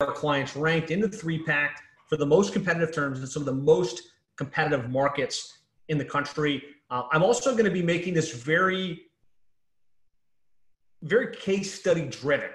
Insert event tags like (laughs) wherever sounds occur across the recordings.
our clients ranked in the three pack for the most competitive terms in some of the most competitive markets in the country. Uh, I'm also going to be making this very, very case study driven.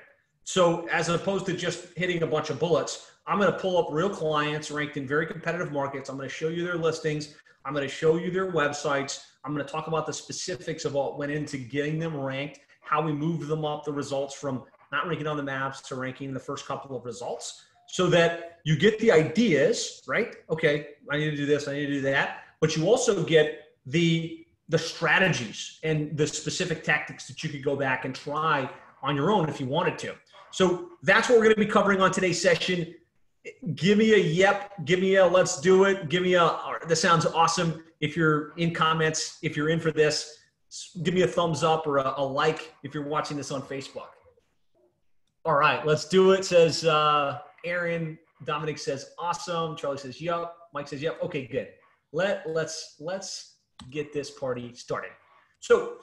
So as opposed to just hitting a bunch of bullets, I'm going to pull up real clients ranked in very competitive markets. I'm going to show you their listings. I'm going to show you their websites. I'm going to talk about the specifics of what went into getting them ranked, how we moved them up the results from not ranking on the maps to ranking the first couple of results so that you get the ideas, right? Okay, I need to do this, I need to do that. But you also get the the strategies and the specific tactics that you could go back and try on your own if you wanted to. So that's what we're going to be covering on today's session. Give me a yep, give me a let's do it, give me a this sounds awesome. If you're in comments, if you're in for this, give me a thumbs up or a, a like if you're watching this on Facebook. All right, let's do it. Says uh, Aaron. Dominic says awesome. Charlie says yep. Mike says yep. Okay, good. Let let's let's get this party started. So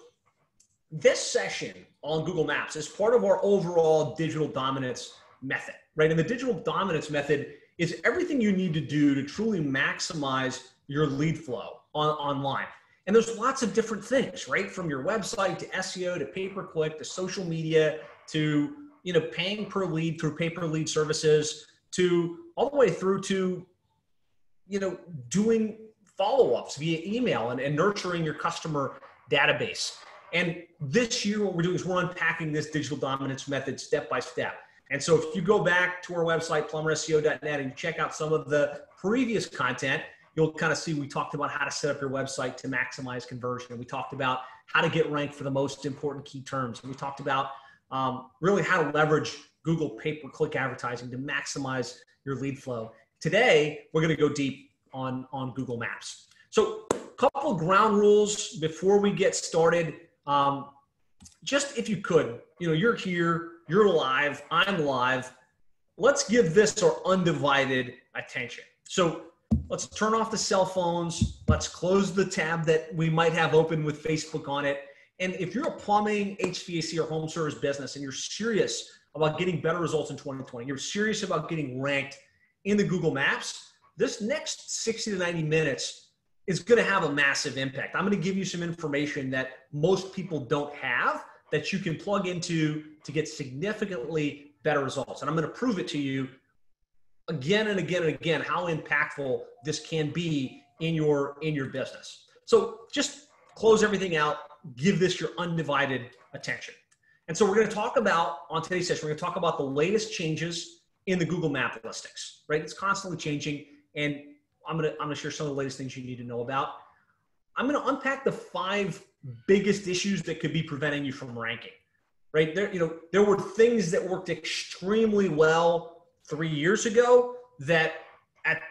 this session on Google Maps is part of our overall digital dominance method, right? And the digital dominance method is everything you need to do to truly maximize your lead flow on, online. And there's lots of different things, right? From your website to SEO to pay per click to social media to you know, paying per lead through pay per lead services to all the way through to, you know, doing follow ups via email and, and nurturing your customer database. And this year, what we're doing is we're unpacking this digital dominance method step by step. And so if you go back to our website, plumberseo.net, and check out some of the previous content, you'll kind of see we talked about how to set up your website to maximize conversion. We talked about how to get ranked for the most important key terms. We talked about um, really how to leverage Google pay per click advertising to maximize your lead flow. Today, we're going to go deep on, on Google Maps. So, a couple ground rules before we get started. Um, just if you could, you know, you're here, you're live, I'm live. Let's give this our undivided attention. So, let's turn off the cell phones. Let's close the tab that we might have open with Facebook on it and if you're a plumbing, HVAC, or home service business and you're serious about getting better results in 2020, you're serious about getting ranked in the Google Maps, this next 60 to 90 minutes is going to have a massive impact. I'm going to give you some information that most people don't have that you can plug into to get significantly better results. And I'm going to prove it to you again and again and again how impactful this can be in your in your business. So just close everything out give this your undivided attention. And so we're going to talk about on today's session, we're going to talk about the latest changes in the Google Map listings, right? It's constantly changing. And I'm going to, I'm going to share some of the latest things you need to know about. I'm going to unpack the five biggest issues that could be preventing you from ranking, right? There, you know, there were things that worked extremely well three years ago that at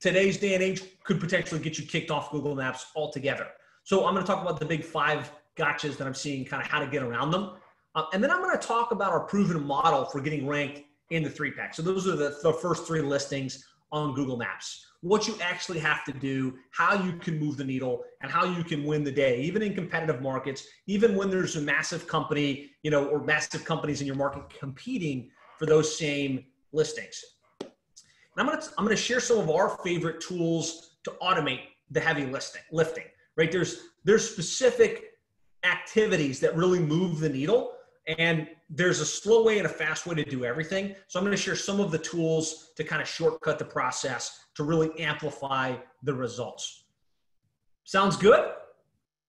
today's day and age could potentially get you kicked off Google Maps altogether. So I'm going to talk about the big five gotchas that I'm seeing, kind of how to get around them. Uh, and then I'm going to talk about our proven model for getting ranked in the three pack. So those are the, the first three listings on Google Maps. What you actually have to do, how you can move the needle, and how you can win the day, even in competitive markets, even when there's a massive company, you know, or massive companies in your market competing for those same listings. And I'm gonna I'm gonna share some of our favorite tools to automate the heavy listing lifting right? There's there's specific activities that really move the needle and there's a slow way and a fast way to do everything. So I'm going to share some of the tools to kind of shortcut the process to really amplify the results. Sounds good?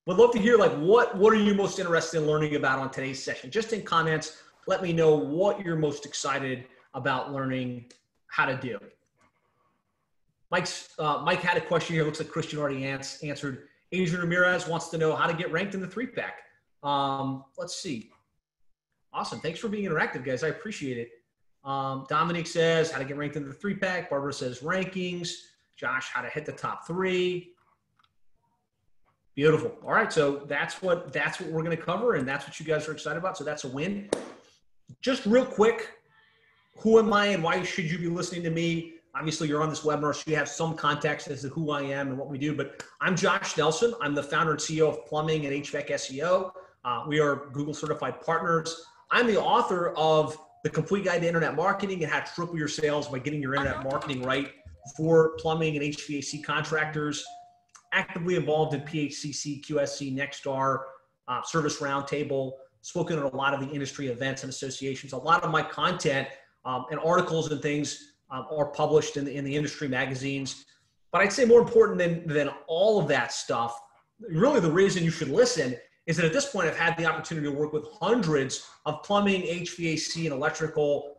Would love to hear like what what are you most interested in learning about on today's session? Just in comments, let me know what you're most excited about learning how to do. Mike's uh, Mike had a question here. Looks like Christian already ans- answered. Adrian Ramirez wants to know how to get ranked in the three pack. Um, let's see. Awesome. Thanks for being interactive, guys. I appreciate it. Um, Dominic says how to get ranked in the three pack. Barbara says rankings. Josh, how to hit the top three. Beautiful. All right, so that's what that's what we're going to cover, and that's what you guys are excited about. So that's a win. Just real quick, who am I, and why should you be listening to me? Obviously you're on this webinar, so you have some context as to who I am and what we do. But I'm Josh Nelson. I'm the founder and CEO of Plumbing and HVAC SEO. Uh, we are Google certified partners. I'm the author of the complete guide to internet marketing and how to triple your sales by getting your internet marketing right for plumbing and HVAC contractors. Actively involved in PHCC, QSC, Nexstar, uh, Service Roundtable, spoken at a lot of the industry events and associations. A lot of my content um, and articles and things um, are published in the, in the industry magazines. But I'd say more important than, than all of that stuff, really the reason you should listen is that at this point I've had the opportunity to work with hundreds of plumbing, HVAC, and electrical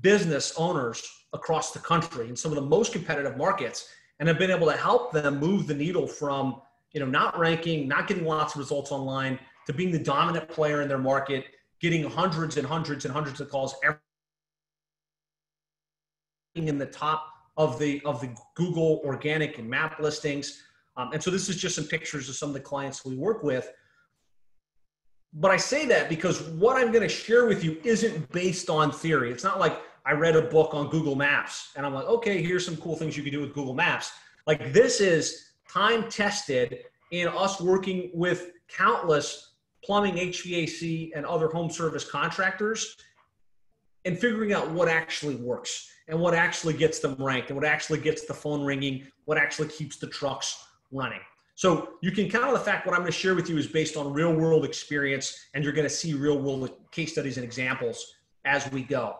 business owners across the country in some of the most competitive markets and have been able to help them move the needle from you know not ranking not getting lots of results online to being the dominant player in their market getting hundreds and hundreds and hundreds of calls every in the top of the of the google organic and map listings. Um, and so this is just some pictures of some of the clients we work with. But i say that because what i'm going to share with you isn't based on theory. It's not like I read a book on Google Maps and I'm like, okay, here's some cool things you can do with Google Maps. Like this is time tested in us working with countless plumbing, HVAC, and other home service contractors and figuring out what actually works and what actually gets them ranked and what actually gets the phone ringing, what actually keeps the trucks running. So you can count on the fact what I'm going to share with you is based on real world experience, and you're going to see real world case studies and examples as we go.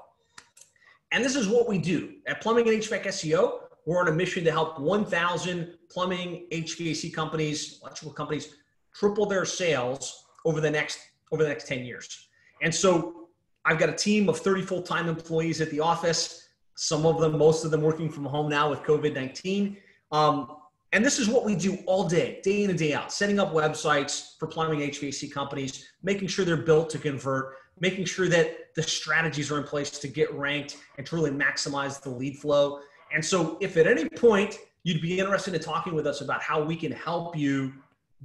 And this is what we do at Plumbing and HVAC SEO. We're on a mission to help 1,000 plumbing, HVAC companies, electrical companies triple their sales over the next over the next 10 years. And so I've got a team of 30 full-time employees at the office. Some of them, most of them, working from home now with COVID-19. Um, and this is what we do all day, day in and day out, setting up websites for plumbing HVAC companies, making sure they're built to convert, making sure that the strategies are in place to get ranked and truly maximize the lead flow. And so, if at any point you'd be interested in talking with us about how we can help you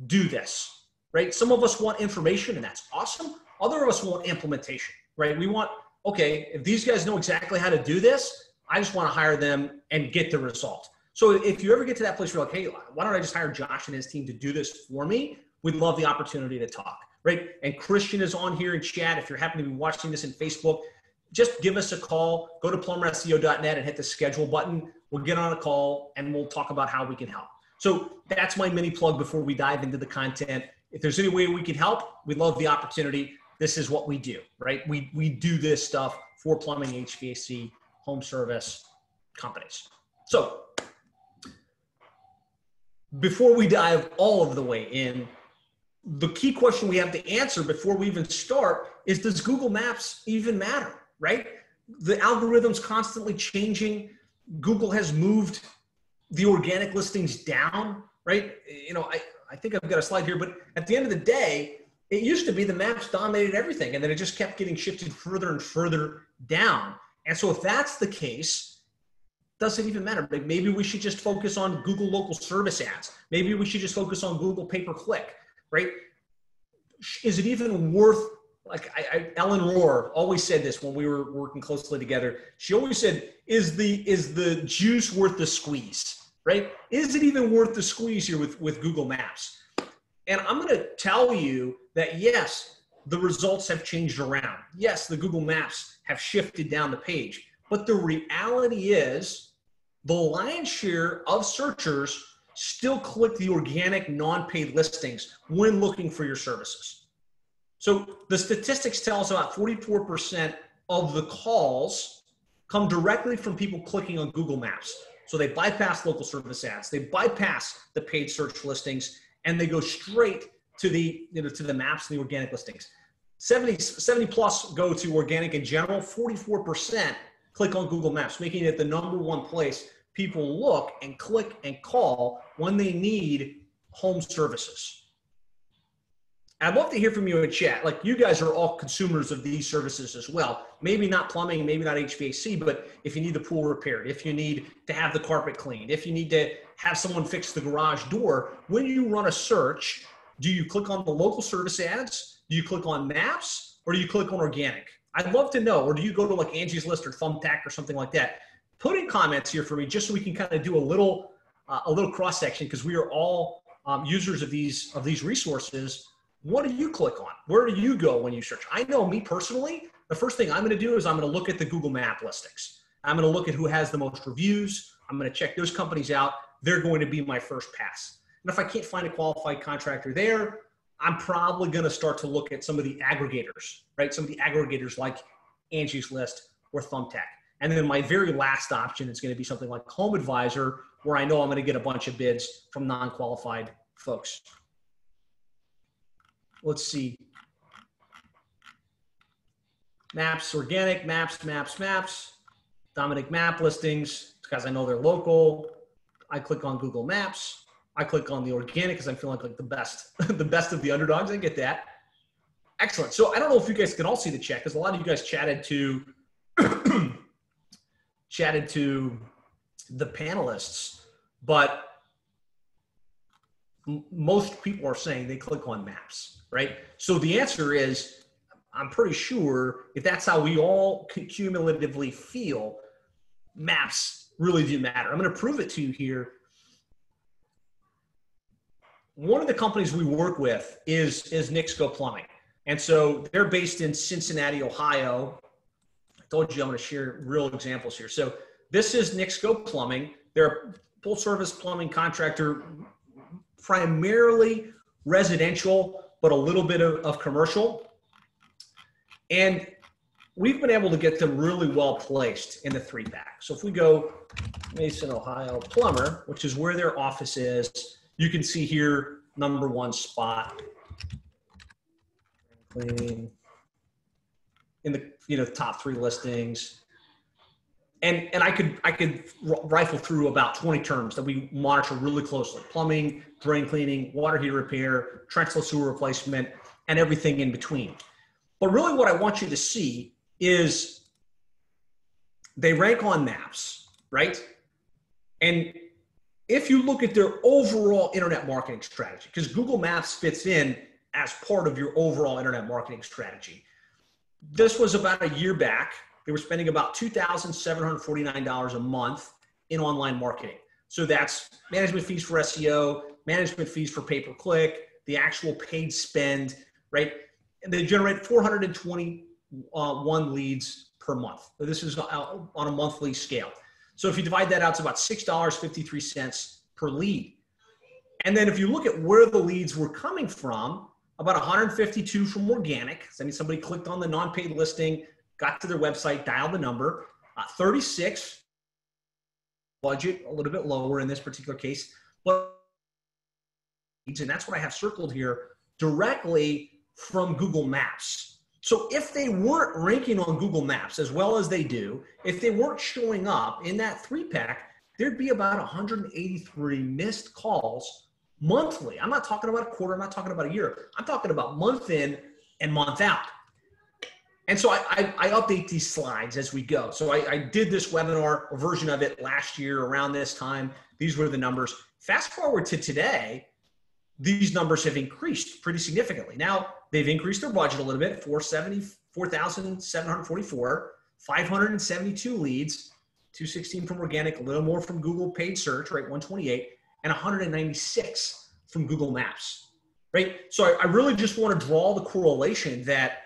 do this, right? Some of us want information, and that's awesome. Other of us want implementation, right? We want, okay, if these guys know exactly how to do this, I just want to hire them and get the result. So if you ever get to that place where you're like, hey, why don't I just hire Josh and his team to do this for me? We'd love the opportunity to talk right? And Christian is on here in chat. If you're happen to be watching this in Facebook, just give us a call. Go to plumberseo.net and hit the schedule button. We'll get on a call and we'll talk about how we can help. So that's my mini plug before we dive into the content. If there's any way we can help, we'd love the opportunity. This is what we do, right? We, we do this stuff for plumbing, HVAC, home service companies. So before we dive all of the way in, the key question we have to answer before we even start is does Google Maps even matter, right? The algorithm's constantly changing. Google has moved the organic listings down, right? You know, I, I think I've got a slide here, but at the end of the day, it used to be the maps dominated everything and then it just kept getting shifted further and further down. And so if that's the case, doesn't even matter? Maybe we should just focus on Google local service ads. Maybe we should just focus on Google pay per click right? Is it even worth like I, I, Ellen Rohr always said this when we were working closely together. She always said, "Is the is the juice worth the squeeze?" Right? Is it even worth the squeeze here with with Google Maps? And I'm going to tell you that yes, the results have changed around. Yes, the Google Maps have shifted down the page, but the reality is, the lion's share of searchers still click the organic non-paid listings when looking for your services. So the statistics tell us about 44% of the calls come directly from people clicking on Google Maps. So they bypass local service ads, they bypass the paid search listings, and they go straight to the you know to the maps and the organic listings. 70, 70 plus go to organic in general, 44% click on Google Maps, making it the number one place people look and click and call when they need home services. I'd love to hear from you in chat. Like you guys are all consumers of these services as well. Maybe not plumbing, maybe not HVAC, but if you need the pool repaired, if you need to have the carpet cleaned, if you need to have someone fix the garage door, when you run a search, do you click on the local service ads? Do you click on maps or do you click on organic? I'd love to know. Or do you go to like Angie's List or Thumbtack or something like that? put in comments here for me just so we can kind of do a little uh, a little cross section because we are all um, users of these of these resources. What do you click on? Where do you go when you search? I know me personally, the first thing I'm going to do is I'm going to look at the Google Map listings. I'm going to look at who has the most reviews. I'm going to check those companies out. They're going to be my first pass. And if I can't find a qualified contractor there, I'm probably going to start to look at some of the aggregators, right? Some of the aggregators like Angie's List or Thumbtack. And then my very last option is going to be something like Home Advisor, where I know I'm going to get a bunch of bids from non qualified folks. Let's see. Maps, organic, maps, maps, maps. Dominic map listings because I know they're local. I click on Google Maps. I click on the organic because I'm feeling like the best, (laughs) the best of the underdogs. I get that. Excellent. So I don't know if you guys can all see the chat because a lot of you guys chatted to (clears throat) chatted to the panelists, but most people are saying they click on maps, right? So the answer is, I'm pretty sure if that's how we all cumulatively feel, maps really do matter. I'm going to prove it to you here. One of the companies we work with is is Nixco Plumbing, and so they're based in Cincinnati, Ohio. I told you I'm going to share real examples here. So this is Nixco Plumbing. They're a full service plumbing contractor, primarily residential, but a little bit of, of commercial. And we've been able to get them really well placed in the three pack. So if we go Mason, Ohio plumber, which is where their office is, you can see here number one spot. In the you know top three listings. And, and I could I could rifle through about 20 terms that we monitor really closely: plumbing, drain cleaning, water heater repair, trenchless sewer replacement, and everything in between. But really, what I want you to see is they rank on maps, right? And if you look at their overall internet marketing strategy, because Google Maps fits in as part of your overall internet marketing strategy. This was about a year back. They were spending about $2,749 a month in online marketing. So that's management fees for SEO, management fees for pay per click, the actual paid spend, right? And they generate 421 uh, leads per month. This is on a monthly scale. So if you divide that out, it's about $6.53 per lead. And then if you look at where the leads were coming from, about 152 from organic. I mean, somebody clicked on the non-paid listing, got to their website, dialed the number. Uh, 36 budget, a little bit lower in this particular case, but and that's what I have circled here directly from Google Maps. So if they weren't ranking on Google Maps as well as they do, if they weren't showing up in that three pack, there'd be about 183 missed calls monthly. I'm not talking about a quarter, I'm not talking about a year. I'm talking about month in and month out. And so I, I, I update these slides as we go. So I, I did this webinar, version of it last year around this time. These were the numbers. Fast forward to today, these numbers have increased pretty significantly. Now they've increased their budget a little bit, 474,744, 572 leads, 216 from organic, a little more from Google paid search, right? 128, and 196 from Google Maps, right? So I, I really just want to draw the correlation that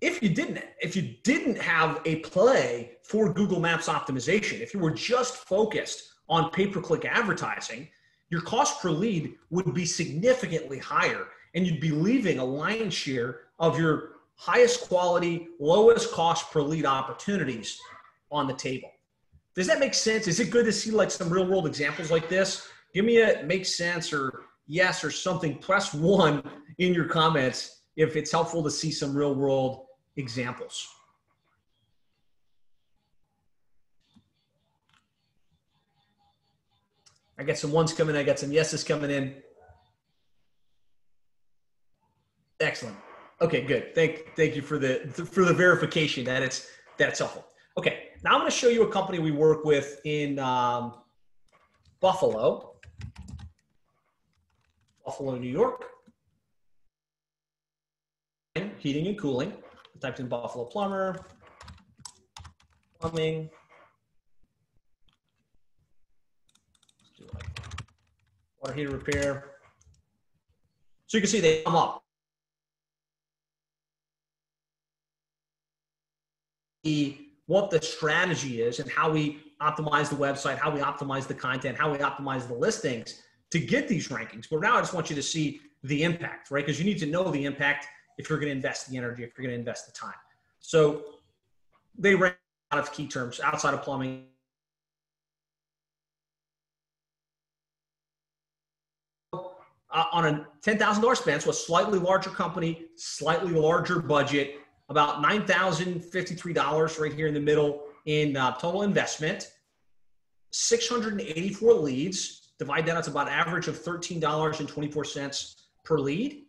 if you didn't, if you didn't have a play for Google Maps optimization, if you were just focused on pay-per-click advertising, your cost per lead would be significantly higher and you'd be leaving a lion's share of your highest quality, lowest cost per lead opportunities on the table. Does that make sense? Is it good to see like some real world examples like this? Give me a makes sense or yes or something. Press one in your comments if it's helpful to see some real world examples. I got some ones coming. I got some yeses coming in. Excellent. Okay, good. Thank thank you for the for the verification that it's that's helpful. Okay, now I'm going to show you a company we work with in um, Buffalo, Buffalo, New York. Heating and cooling. I typed in Buffalo plumber, plumbing, water heater repair. So you can see they come up. what the strategy is and how we optimize the website, how we optimize the content, how we optimize the listings to get these rankings. But now I just want you to see the impact, right? Because you need to know the impact if you're going to invest the energy, if you're going to invest the time. So they rank lot of key terms outside of plumbing. Uh, on a $10,000 spend, so a slightly larger company, slightly larger budget, about $9,053 right here in the middle in uh, total investment, 684 leads, divide that, it's about average of $13.24 per lead,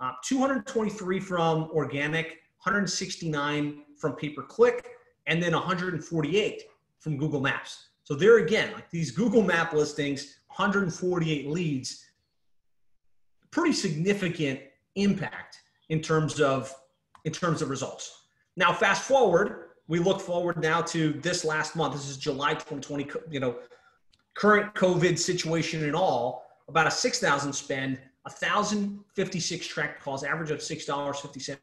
uh, 223 from organic, 169 from pay per click, and then 148 from Google Maps. So there again, like these Google Map listings, 148 leads, pretty significant impact in terms of in terms of results. Now, fast forward, we look forward now to this last month. This is July 2020. You know, current COVID situation and all, about a 6,000 spend, 1,056 tracked calls, average of $6.50.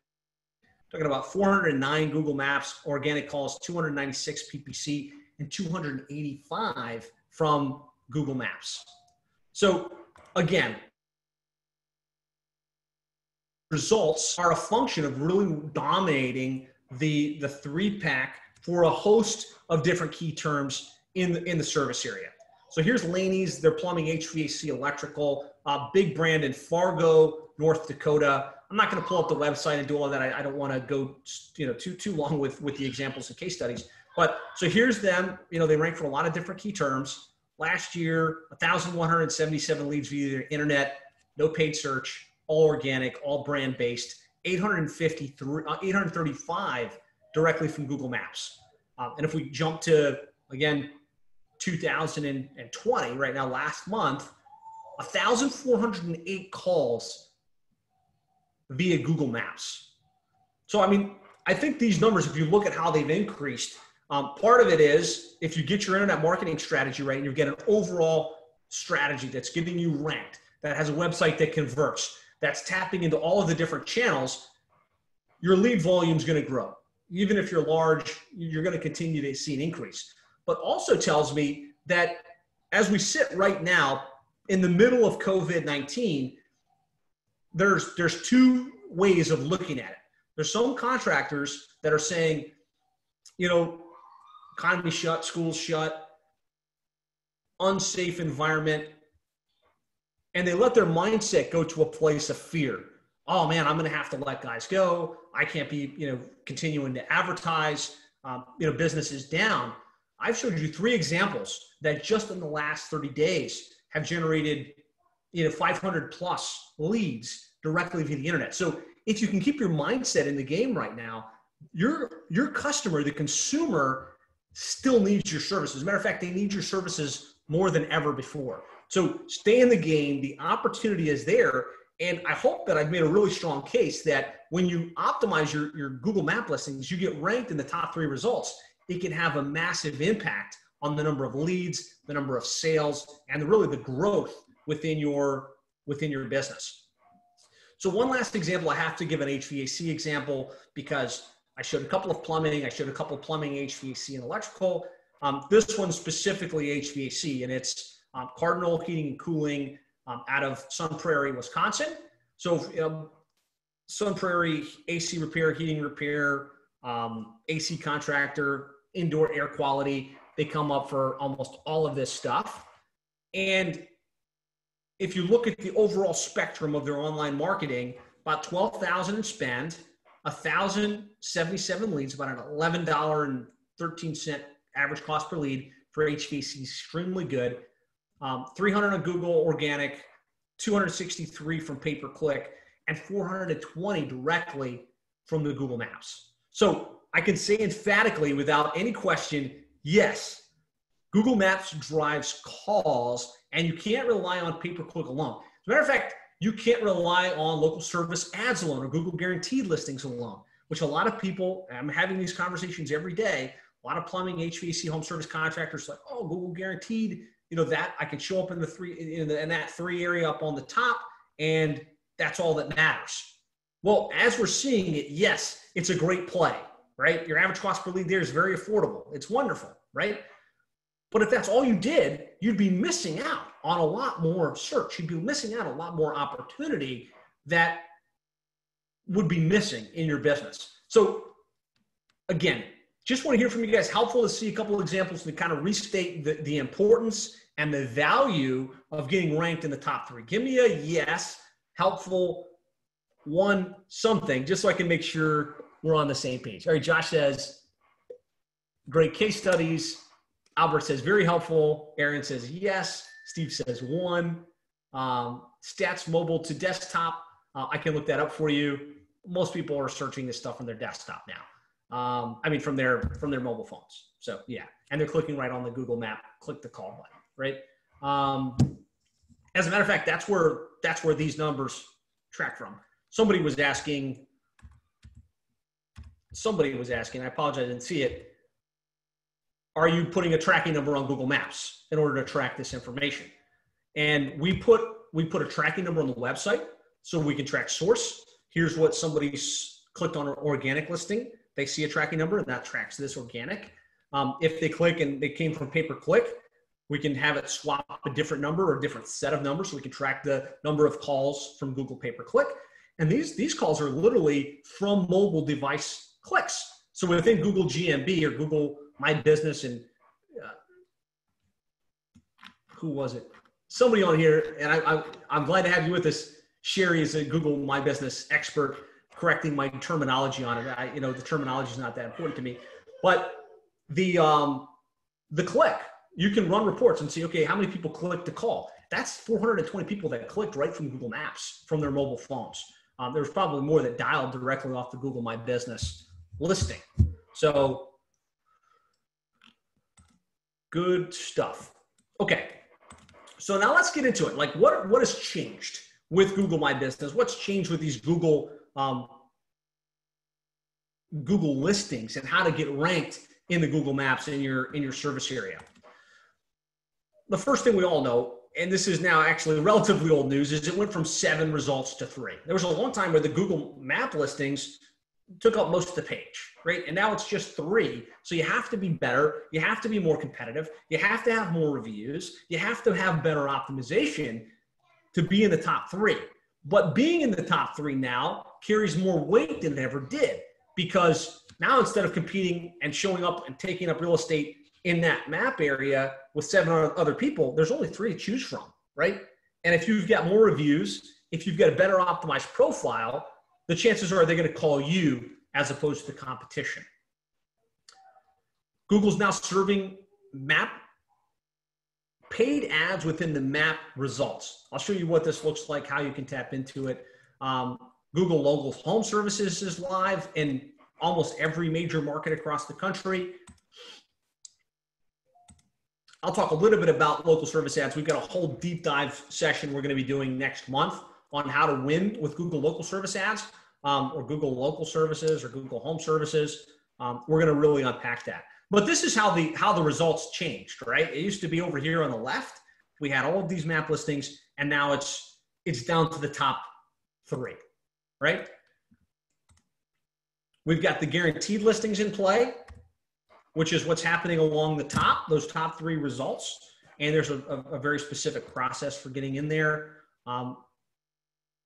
Talking about 409 Google Maps organic calls, 296 PPC, and 285 from Google Maps. So again, results are a function of really dominating the the three pack for a host of different key terms in the, in the service area. So here's Laney's, their plumbing, HVAC, electrical, uh, big brand in Fargo, North Dakota. I'm not going to pull up the website and do all that. I, I don't want to go, you know, too too long with with the examples and case studies. But so here's them. You know, they rank for a lot of different key terms. Last year, 1,177 leads via the internet, no paid search, all organic, all brand based. 853, uh, 835 directly from Google Maps. Um, and if we jump to again 2020, right now, last month, 1,408 calls via Google Maps. So, I mean, I think these numbers, if you look at how they've increased, um, part of it is if you get your internet marketing strategy right and you get an overall strategy that's getting you ranked, that has a website that converts, that's tapping into all of the different channels, your lead volume is going to grow. Even if you're large, you're going to continue to see an increase. But also tells me that as we sit right now in the middle of COVID 19, there's there's two ways of looking at it. There's some contractors that are saying, you know, economy shut, schools shut, unsafe environment, and they let their mindset go to a place of fear. Oh man, I'm going to have to let guys go. I can't be, you know, continuing to advertise. Um, you know, business is down. I've showed you three examples that just in the last 30 days have generated you know 500 plus leads directly via the internet. So if you can keep your mindset in the game right now, your your customer, the consumer, still needs your services. As a matter of fact, they need your services more than ever before. So stay in the game. The opportunity is there. And I hope that I've made a really strong case that when you optimize your, your Google Map listings, you get ranked in the top three results. It can have a massive impact on the number of leads, the number of sales, and really the growth within your within your business. So one last example, I have to give an HVAC example because I showed a couple of plumbing, I showed a couple of plumbing, HVAC, and electrical. Um, this one specifically HVAC, and it's um, Cardinal Heating and Cooling um, out of Sun Prairie, Wisconsin. So um, Sun Prairie AC repair, heating repair, um, AC contractor, indoor air quality. They come up for almost all of this stuff. And if you look at the overall spectrum of their online marketing, about 12,000 in spend, 1,077 leads, about an $11.13 average cost per lead for HVAC, extremely good. Um, 300 on Google organic, 263 from pay per click, and 420 directly from the Google Maps. So I can say emphatically, without any question, yes, Google Maps drives calls, and you can't rely on pay per click alone. As a matter of fact, you can't rely on local service ads alone or Google guaranteed listings alone, which a lot of people, I'm having these conversations every day. A lot of plumbing, HVAC, home service contractors like, oh, Google guaranteed, you know, that I can show up in the three, in, the, in that three area up on the top, and that's all that matters. Well, as we're seeing it, yes, it's a great play. right? Your average cost per lead there is very affordable. It's wonderful, right? But if that's all you did, you'd be missing out on a lot more search. You'd be missing out a lot more opportunity that would be missing in your business. So, again, just want to hear from you guys. Helpful to see a couple examples to kind of restate the, the importance and the value of getting ranked in the top three. Give me a yes, helpful, one, something, just so I can make sure we're on the same page. All right, Josh says, great case studies. Albert says, very helpful. Aaron says, yes. Steve says, one. Um, stats mobile to desktop. Uh, I can look that up for you. Most people are searching this stuff on their desktop now. Um, I mean, from their from their mobile phones. So yeah, and they're clicking right on the Google Map. Click the call button, right? Um, as a matter of fact, that's where that's where these numbers track from. Somebody was asking. Somebody was asking. I apologize, I didn't see it. Are you putting a tracking number on Google Maps in order to track this information? And we put we put a tracking number on the website so we can track source. Here's what somebody's clicked on an organic listing they see a tracking number and that tracks this organic. Um, if they click and they came from pay per click, we can have it swap a different number or a different set of numbers so we can track the number of calls from Google pay per click. And these, these calls are literally from mobile device clicks. So within Google GMB or Google My Business and uh, who was it? Somebody on here, and I, I, I'm glad to have you with us. Sherry is a Google My Business expert correcting my terminology on it. I, you know, the terminology is not that important to me, but the um, the click, you can run reports and see, okay, how many people clicked the call? That's 420 people that clicked right from Google Maps from their mobile phones. Um, there's probably more that dialed directly off the Google My Business listing. So good stuff. Okay, so now let's get into it. Like, what what has changed with Google My Business? What's changed with these Google um, Google listings and how to get ranked in the Google Maps in your in your service area. The first thing we all know, and this is now actually relatively old news, is it went from seven results to three. There was a long time where the Google Map listings took up most of the page, right? And now it's just three. So you have to be better. You have to be more competitive. You have to have more reviews. You have to have better optimization to be in the top three. But being in the top three now carries more weight than it ever did because now instead of competing and showing up and taking up real estate in that map area with seven other people, there's only three to choose from, right? And if you've got more reviews, if you've got a better optimized profile, the chances are they're going to call you as opposed to the competition. Google's now serving map paid ads within the map results. I'll show you what this looks like, how you can tap into it. Um, Google Local Home Services is live in almost every major market across the country. I'll talk a little bit about local service ads. We've got a whole deep dive session we're going to be doing next month on how to win with Google local service ads um, or Google local services or Google home services. Um, we're going to really unpack that. But this is how the how the results changed, right? It used to be over here on the left. We had all of these map listings, and now it's it's down to the top three, right? We've got the guaranteed listings in play, which is what's happening along the top, those top three results. And there's a, a, very specific process for getting in there. Um,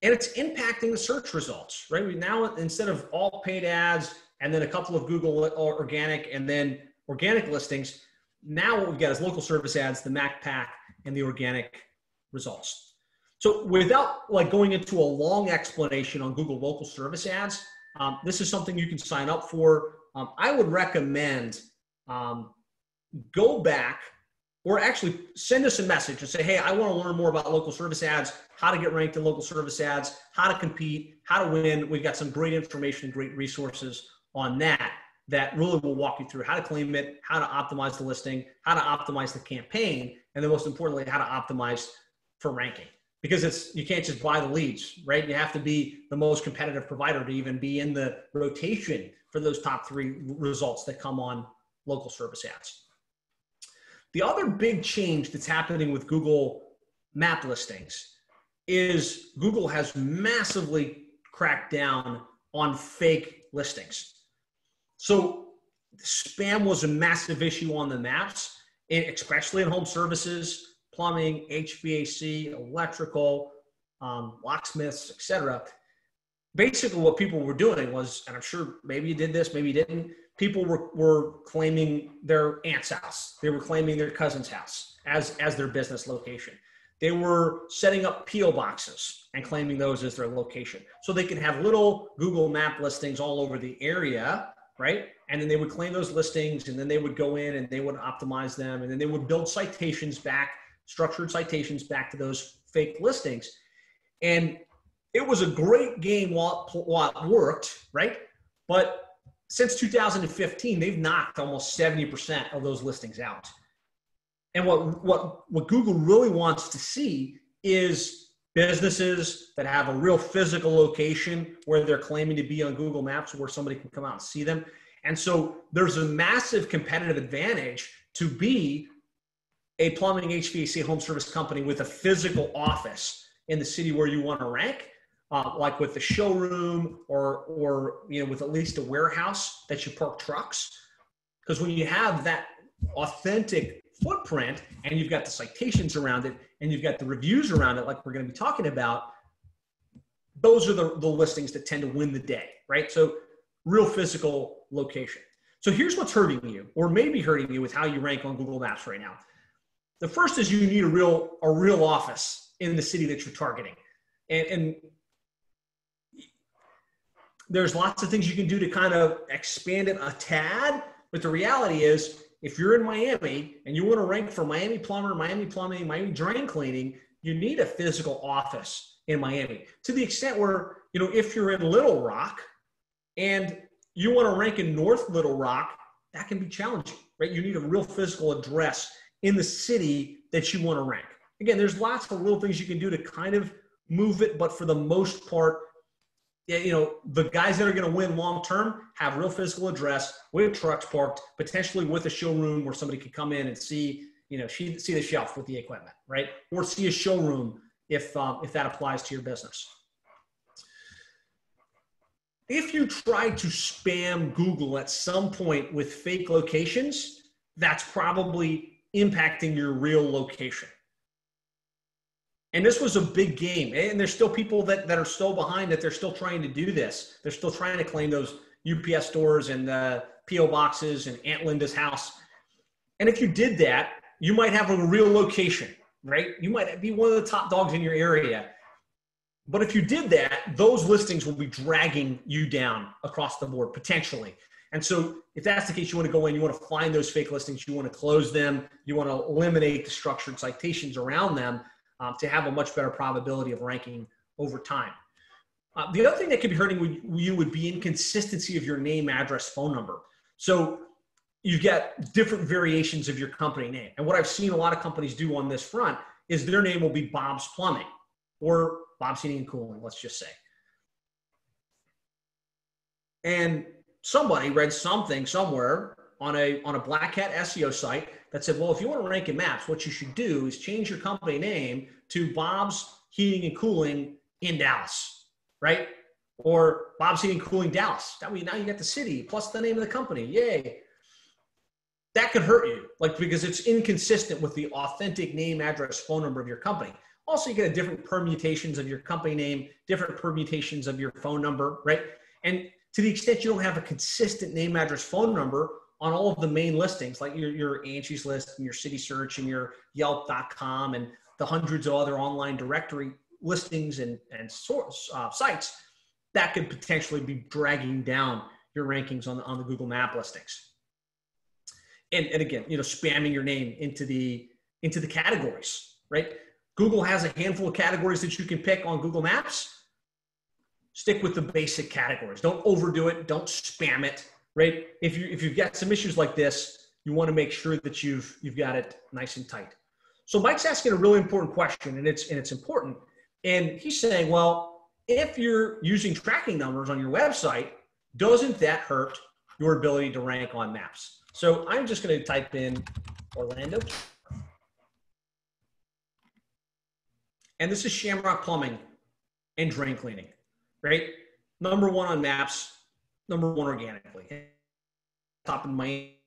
and it's impacting the search results, right? We now, instead of all paid ads and then a couple of Google organic and then organic listings. Now what we've got is local service ads, the Map Pack, and the organic results. So without like going into a long explanation on Google local service ads, um, this is something you can sign up for. Um, I would recommend um, go back or actually send us a message and say, hey, I want to learn more about local service ads, how to get ranked in local service ads, how to compete, how to win. We've got some great information and great resources on that that really will walk you through how to claim it, how to optimize the listing, how to optimize the campaign, and then most importantly, how to optimize for ranking. Because it's you can't just buy the leads, right? You have to be the most competitive provider to even be in the rotation for those top three results that come on local service ads. The other big change that's happening with Google map listings is Google has massively cracked down on fake listings. So spam was a massive issue on the maps, especially in home services, plumbing, HVAC, electrical, um, locksmiths, etc. Basically, what people were doing was, and I'm sure maybe you did this, maybe you didn't. People were, were claiming their aunt's house. They were claiming their cousin's house as, as their business location. They were setting up PO boxes and claiming those as their location. So they could have little Google map listings all over the area, right? And then they would claim those listings and then they would go in and they would optimize them and then they would build citations back, structured citations back to those fake listings. And it was a great game while, while it worked, right? But since 2015, they've knocked almost 70% of those listings out. And what, what, what Google really wants to see is businesses that have a real physical location where they're claiming to be on Google Maps where somebody can come out and see them. And so there's a massive competitive advantage to be a plumbing HVAC home service company with a physical office in the city where you want to rank, uh, like with the showroom or or you know with at least a warehouse that you park trucks. Because when you have that authentic footprint and you've got the citations around it and you've got the reviews around it, like we're going to be talking about, those are the, the listings that tend to win the day, right? So, real physical location. So, here's what's hurting you, or maybe hurting you with how you rank on Google Maps right now. The first is you need a real a real office in the city that you're targeting, and, and there's lots of things you can do to kind of expand it a tad. But the reality is, if you're in Miami and you want to rank for Miami plumber, Miami plumbing, Miami drain cleaning, you need a physical office in Miami to the extent where, you know, if you're in Little Rock and you want to rank in North Little Rock, that can be challenging, right? You need a real physical address in the city that you want to rank. Again, there's lots of little things you can do to kind of move it, but for the most part, you know, the guys that are going to win long term have real physical address with trucks parked, potentially with a showroom where somebody could come in and see, you know, see, see the shelf with the equipment, right? Or see a showroom if um, if that applies to your business. If you try to spam Google at some point with fake locations, that's probably impacting your real location. And this was a big game. And there's still people that, that are still behind that they're still trying to do this. They're still trying to claim those UPS stores and uh, PO boxes and Aunt Linda's house. And if you did that, you might have a real location, right? You might be one of the top dogs in your area. But if you did that, those listings will be dragging you down across the board potentially. And so, if that's the case, you want to go in, you want to find those fake listings, you want to close them, you want to eliminate the structured citations around them um, to have a much better probability of ranking over time. Uh, the other thing that could be hurting you would be inconsistency of your name, address, phone number. So you get different variations of your company name. And what I've seen a lot of companies do on this front is their name will be Bob's Plumbing or Bob's Heating and Cooling, let's just say. And somebody read something somewhere on a on a black hat SEO site that said, well, if you want to rank in maps, what you should do is change your company name to Bob's Heating and Cooling in Dallas, right? Or Bob's Heating and Cooling Dallas. That way now you got the city plus the name of the company. Yay. That could hurt you, like because it's inconsistent with the authentic name, address, phone number of your company. Also, you get a different permutations of your company name, different permutations of your phone number, right? And to the extent you don't have a consistent name, address, phone number, on all of the main listings, like your, your Angie's List and your City Search and your Yelp.com and the hundreds of other online directory listings and, and source uh, sites, that could potentially be dragging down your rankings on the, on the Google Map listings. And, and again, you know, spamming your name into the into the categories, right? Google has a handful of categories that you can pick on Google Maps. Stick with the basic categories. Don't overdo it. Don't spam it right? If you if you've got some issues like this, you want to make sure that you've you've got it nice and tight. So Mike's asking a really important question, and it's and it's important. And he's saying, well, if you're using tracking numbers on your website, doesn't that hurt your ability to rank on maps? So I'm just going to type in Orlando. And this is Shamrock Plumbing and Drain Cleaning, right? Number one on maps, number one organically. Top in Miami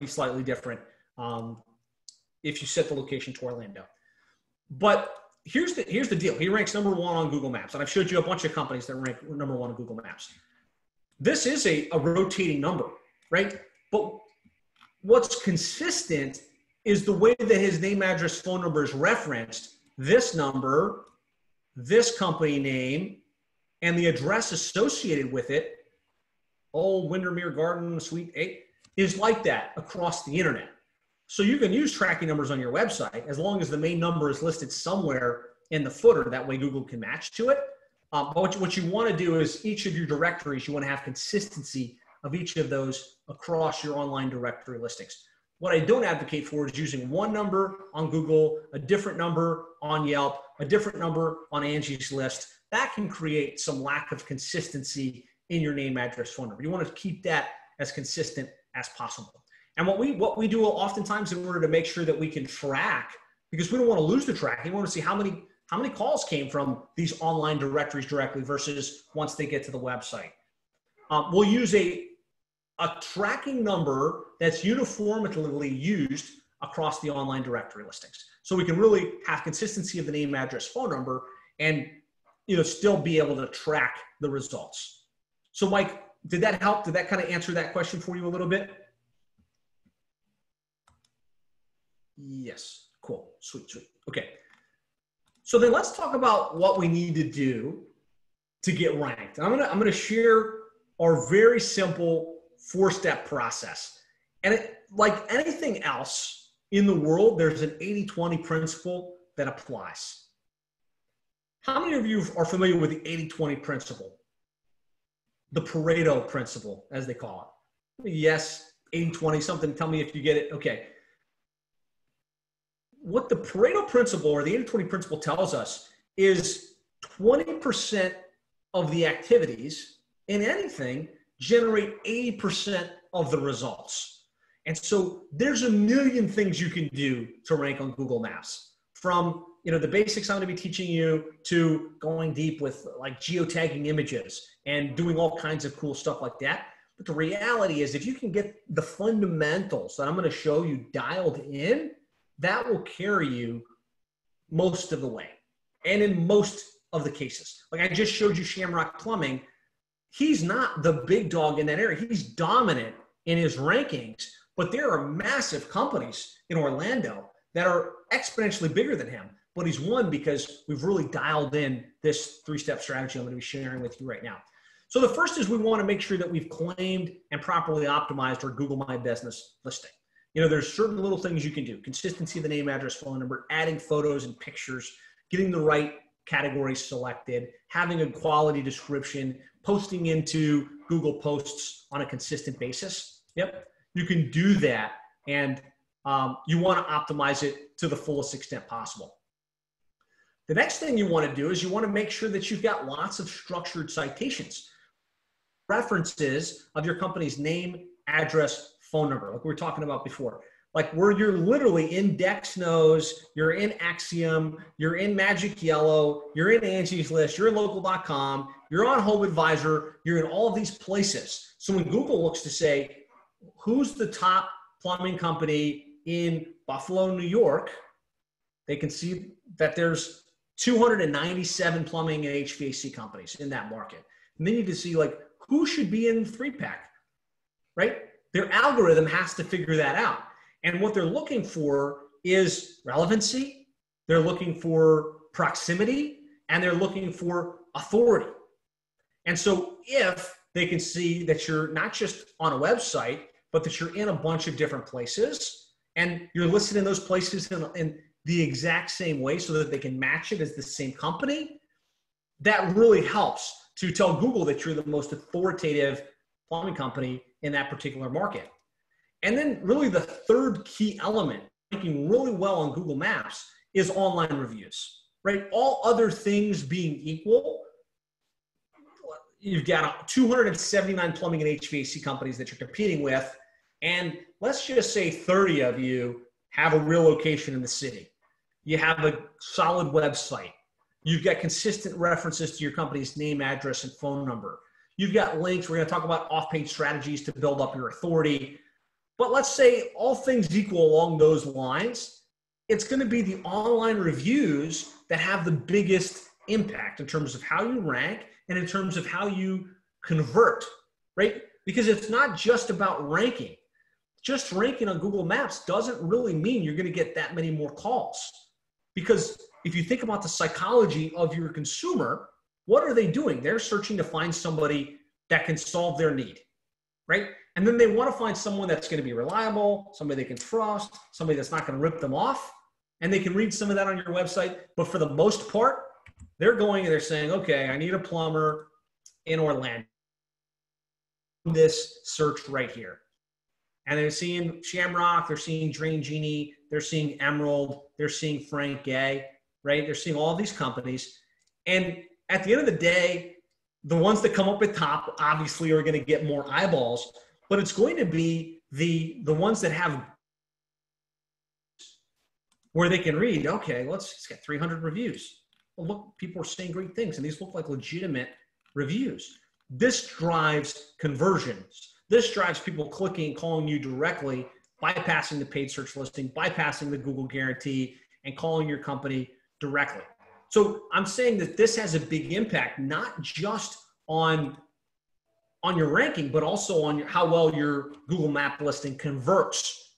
be slightly different um, if you set the location to Orlando. But here's the here's the deal. He ranks number one on Google Maps, and I've showed you a bunch of companies that rank number one on Google Maps. This is a, a rotating number, right? But what's consistent is the way that his name, address, phone number is referenced. This number, this company name, and the address associated with it, Old Windermere Garden Suite 8, is like that across the internet. So you can use tracking numbers on your website as long as the main number is listed somewhere in the footer. That way Google can match to it. Um, but what you, what you want to do is each of your directories, you want to have consistency of each of those across your online directory listings. What I don't advocate for is using one number on Google, a different number on Yelp, a different number on Angie's List. That can create some lack of consistency in your name, address, phone number. You want to keep that as consistent as possible. And what we what we do oftentimes in order to make sure that we can track, because we don't want to lose the tracking, we want to see how many how many calls came from these online directories directly versus once they get to the website. Um, we'll use a a tracking number that's uniformly used across the online directory listings. So we can really have consistency of the name, address, phone number, and you know still be able to track the results. So Mike, did that help? Did that kind of answer that question for you a little bit? Yes. Cool. Sweet, sweet. Okay. So then let's talk about what we need to do to get ranked. I'm gonna I'm gonna share our very simple four-step process. And it, like anything else in the world, there's an 80-20 principle that applies. How many of you are familiar with the 80-20 principle? The Pareto principle, as they call it. Yes, 80-20, something. Tell me if you get it. Okay what the Pareto principle or the 80 20 principle tells us is 20% of the activities in anything generate 80% of the results. And so there's a million things you can do to rank on Google Maps from you know the basics I'm going to be teaching you to going deep with like geotagging images and doing all kinds of cool stuff like that. But the reality is if you can get the fundamentals that I'm going to show you dialed in, that will carry you most of the way and in most of the cases. Like I just showed you Shamrock Plumbing. He's not the big dog in that area. He's dominant in his rankings, but there are massive companies in Orlando that are exponentially bigger than him. But he's won because we've really dialed in this three step strategy I'm going to be sharing with you right now. So the first is we want to make sure that we've claimed and properly optimized our Google My Business listing you know, there's certain little things you can do. Consistency of the name, address, phone number, adding photos and pictures, getting the right categories selected, having a quality description, posting into Google Posts on a consistent basis. Yep, you can do that, and um, you want to optimize it to the fullest extent possible. The next thing you want to do is you want to make sure that you've got lots of structured citations, references of your company's name, address, phone number, like we were talking about before. Like where you're literally in DexKnows, you're in Acxiom, you're in Magic Yellow, you're in Angie's List, you're in local.com, you're on Home Advisor, you're in all of these places. So when Google looks to say, who's the top plumbing company in Buffalo, New York, they can see that there's 297 plumbing and HVAC companies in that market. And then you can see like who should be in three pack, right? Their algorithm has to figure that out. And what they're looking for is relevancy, they're looking for proximity, and they're looking for authority. And so if they can see that you're not just on a website, but that you're in a bunch of different places and you're listed in those places in, in the exact same way so that they can match it as the same company, that really helps to tell Google that you're the most authoritative plumbing company in that particular market. And then, really, the third key element, ranking really well on Google Maps, is online reviews, right? All other things being equal, you've got 279 plumbing and HVAC companies that you're competing with. And let's just say 30 of you have a real location in the city. You have a solid website. You've got consistent references to your company's name, address, and phone number You've got links. We're going to talk about off page strategies to build up your authority. But let's say all things equal along those lines, it's going to be the online reviews that have the biggest impact in terms of how you rank and in terms of how you convert, right? Because it's not just about ranking. Just ranking on Google Maps doesn't really mean you're going to get that many more calls. Because if you think about the psychology of your consumer, what are they doing? They're searching to find somebody that can solve their need, right? And then they want to find someone that's going to be reliable, somebody they can trust, somebody that's not going to rip them off. And they can read some of that on your website. But for the most part, they're going and they're saying, okay, I need a plumber in Orlando. This search right here. And they're seeing Shamrock, they're seeing Drain Genie, they're seeing Emerald, they're seeing Frank Gay, right? They're seeing all these companies. And at the end of the day, the ones that come up at top obviously are going to get more eyeballs, but it's going to be the the ones that have where they can read. Okay, let's it's got 300 reviews. Well, look, people are saying great things, and these look like legitimate reviews. This drives conversions. This drives people clicking, calling you directly, bypassing the paid search listing, bypassing the Google guarantee, and calling your company directly. So I'm saying that this has a big impact, not just on on your ranking, but also on your, how well your Google Map listing converts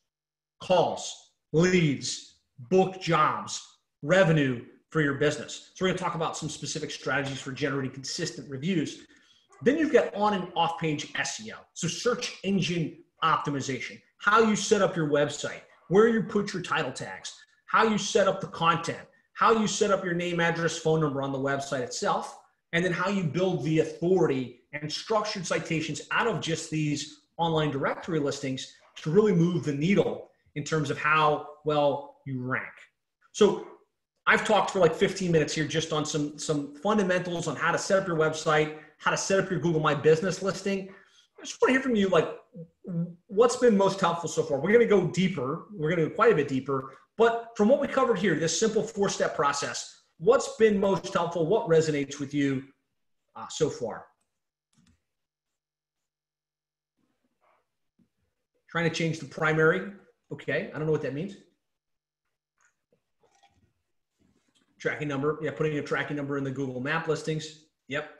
calls, leads, book jobs, revenue for your business. So we're going to talk about some specific strategies for generating consistent reviews. Then you've got on and off page SEO. So search engine optimization, how you set up your website, where you put your title tags, how you set up the content, how you set up your name, address, phone number on the website itself, and then how you build the authority and structured citations out of just these online directory listings to really move the needle in terms of how well you rank. So I've talked for like 15 minutes here just on some some fundamentals on how to set up your website, how to set up your Google My Business listing. I just want to hear from you like what's been most helpful so far. We're going to go deeper. We're going to go quite a bit deeper but from what we covered here, this simple four step process, what's been most helpful? What resonates with you uh, so far? Trying to change the primary. Okay, I don't know what that means. Tracking number. Yeah, putting a tracking number in the Google Map listings. Yep.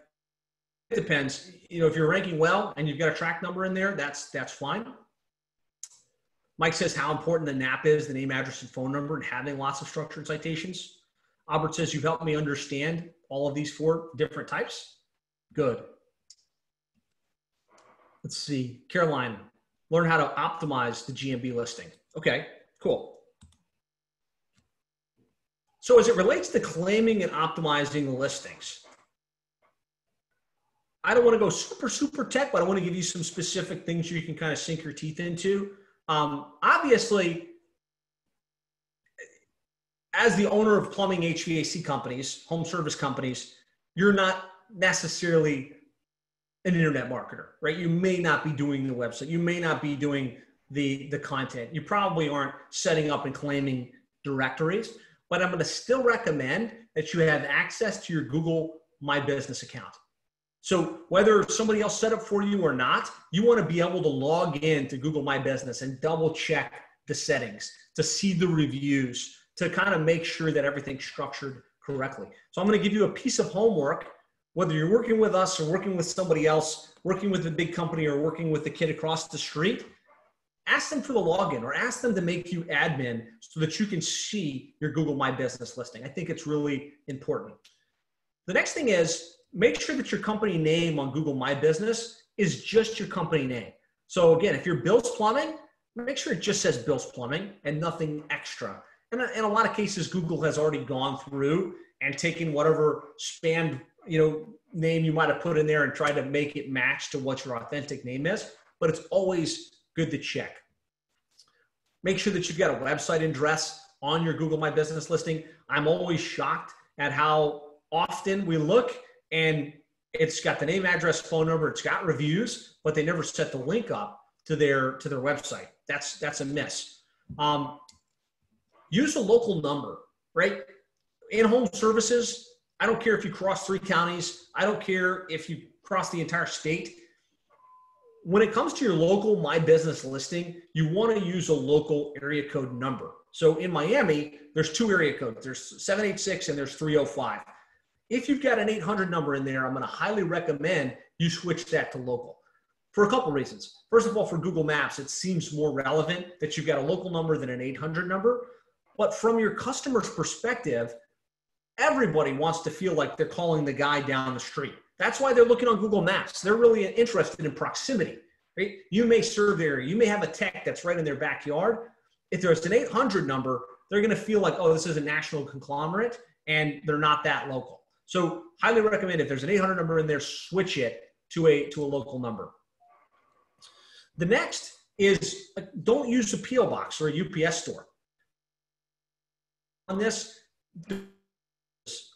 It depends. You know, if you're ranking well and you've got a track number in there, that's that's fine. Mike says how important the NAP is, the name, address, and phone number, and having lots of structured citations. Albert says you've helped me understand all of these four different types. Good. Let's see. Caroline, learn how to optimize the GMB listing. Okay, cool. So as it relates to claiming and optimizing the listings, I don't want to go super, super tech, but I want to give you some specific things you can kind of sink your teeth into um, obviously, as the owner of plumbing HVAC companies, home service companies, you're not necessarily an internet marketer, right? You may not be doing the website. You may not be doing the the content. You probably aren't setting up and claiming directories, but I'm going to still recommend that you have access to your Google My Business account. So whether somebody else set up for you or not, you want to be able to log in to Google My Business and double check the settings to see the reviews to kind of make sure that everything's structured correctly. So I'm going to give you a piece of homework, whether you're working with us or working with somebody else, working with a big company or working with the kid across the street, ask them for the login or ask them to make you admin so that you can see your Google My Business listing. I think it's really important. The next thing is make sure that your company name on Google My Business is just your company name. So again, if you're Bill's Plumbing, make sure it just says Bill's Plumbing and nothing extra. And uh, in a lot of cases, Google has already gone through and taken whatever spam you know name you might have put in there and tried to make it match to what your authentic name is. But it's always good to check. Make sure that you've got a website address on your Google My Business listing. I'm always shocked at how often we look and it's got the name, address, phone number, it's got reviews, but they never set the link up to their to their website. That's that's a miss. Um, use a local number, right? In home services, I don't care if you cross three counties. I don't care if you cross the entire state. When it comes to your local My Business listing, you want to use a local area code number. So in Miami, there's two area codes. There's 786 and there's 305. If you've got an 800 number in there, I'm going to highly recommend you switch that to local for a couple reasons. First of all, for Google Maps, it seems more relevant that you've got a local number than an 800 number. But from your customer's perspective, everybody wants to feel like they're calling the guy down the street. That's why they're looking on Google Maps. They're really interested in proximity. Right? You may serve there. You may have a tech that's right in their backyard. If there's an 800 number, they're going to feel like, oh, this is a national conglomerate, and they're not that local. So, highly recommend if there's an 800 number in there, switch it to a to a local number. The next is don't use a PO box or a UPS store. On this,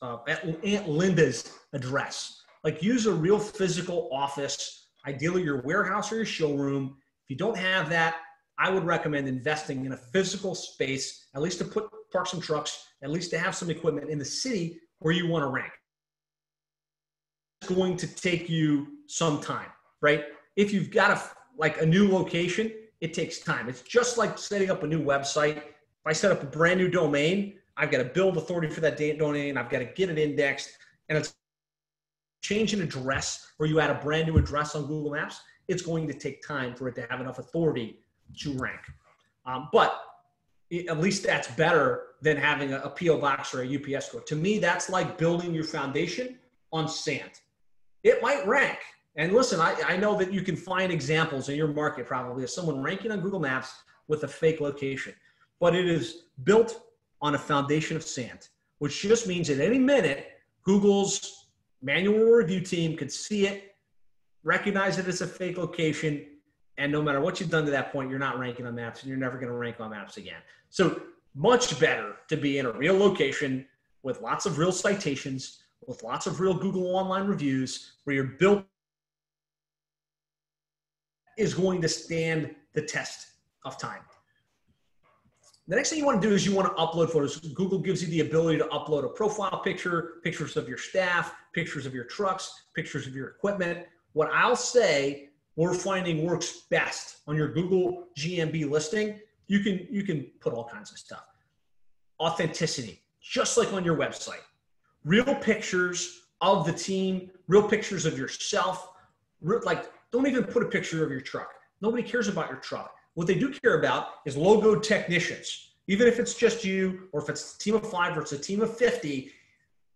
uh, at Aunt Linda's address. Like use a real physical office, ideally your warehouse or your showroom. If you don't have that, I would recommend investing in a physical space, at least to put park some trucks, at least to have some equipment in the city where you want to rank. Going to take you some time, right? If you've got a like a new location, it takes time. It's just like setting up a new website. If I set up a brand new domain, I've got to build authority for that domain. I've got to get it indexed, and it's change an address or you add a brand new address on Google Maps. It's going to take time for it to have enough authority to rank. Um, but at least that's better than having a, a PO box or a UPS code. To me, that's like building your foundation on sand. It might rank. And listen, I, I know that you can find examples in your market probably of someone ranking on Google Maps with a fake location, but it is built on a foundation of sand, which just means at any minute, Google's manual review team could see it, recognize it as a fake location, and no matter what you've done to that point, you're not ranking on maps and you're never going to rank on maps again. So, much better to be in a real location with lots of real citations, with lots of real Google online reviews, where you're built is going to stand the test of time. The next thing you want to do is you want to upload photos. Google gives you the ability to upload a profile picture, pictures of your staff, pictures of your trucks, pictures of your equipment. What I'll say we're finding works best on your Google GMB listing, you can you can put all kinds of stuff. Authenticity, just like on your website. Real pictures of the team, real pictures of yourself. Like don't even put a picture of your truck. Nobody cares about your truck. What they do care about is logo technicians. Even if it's just you, or if it's a team of five, or it's a team of 50,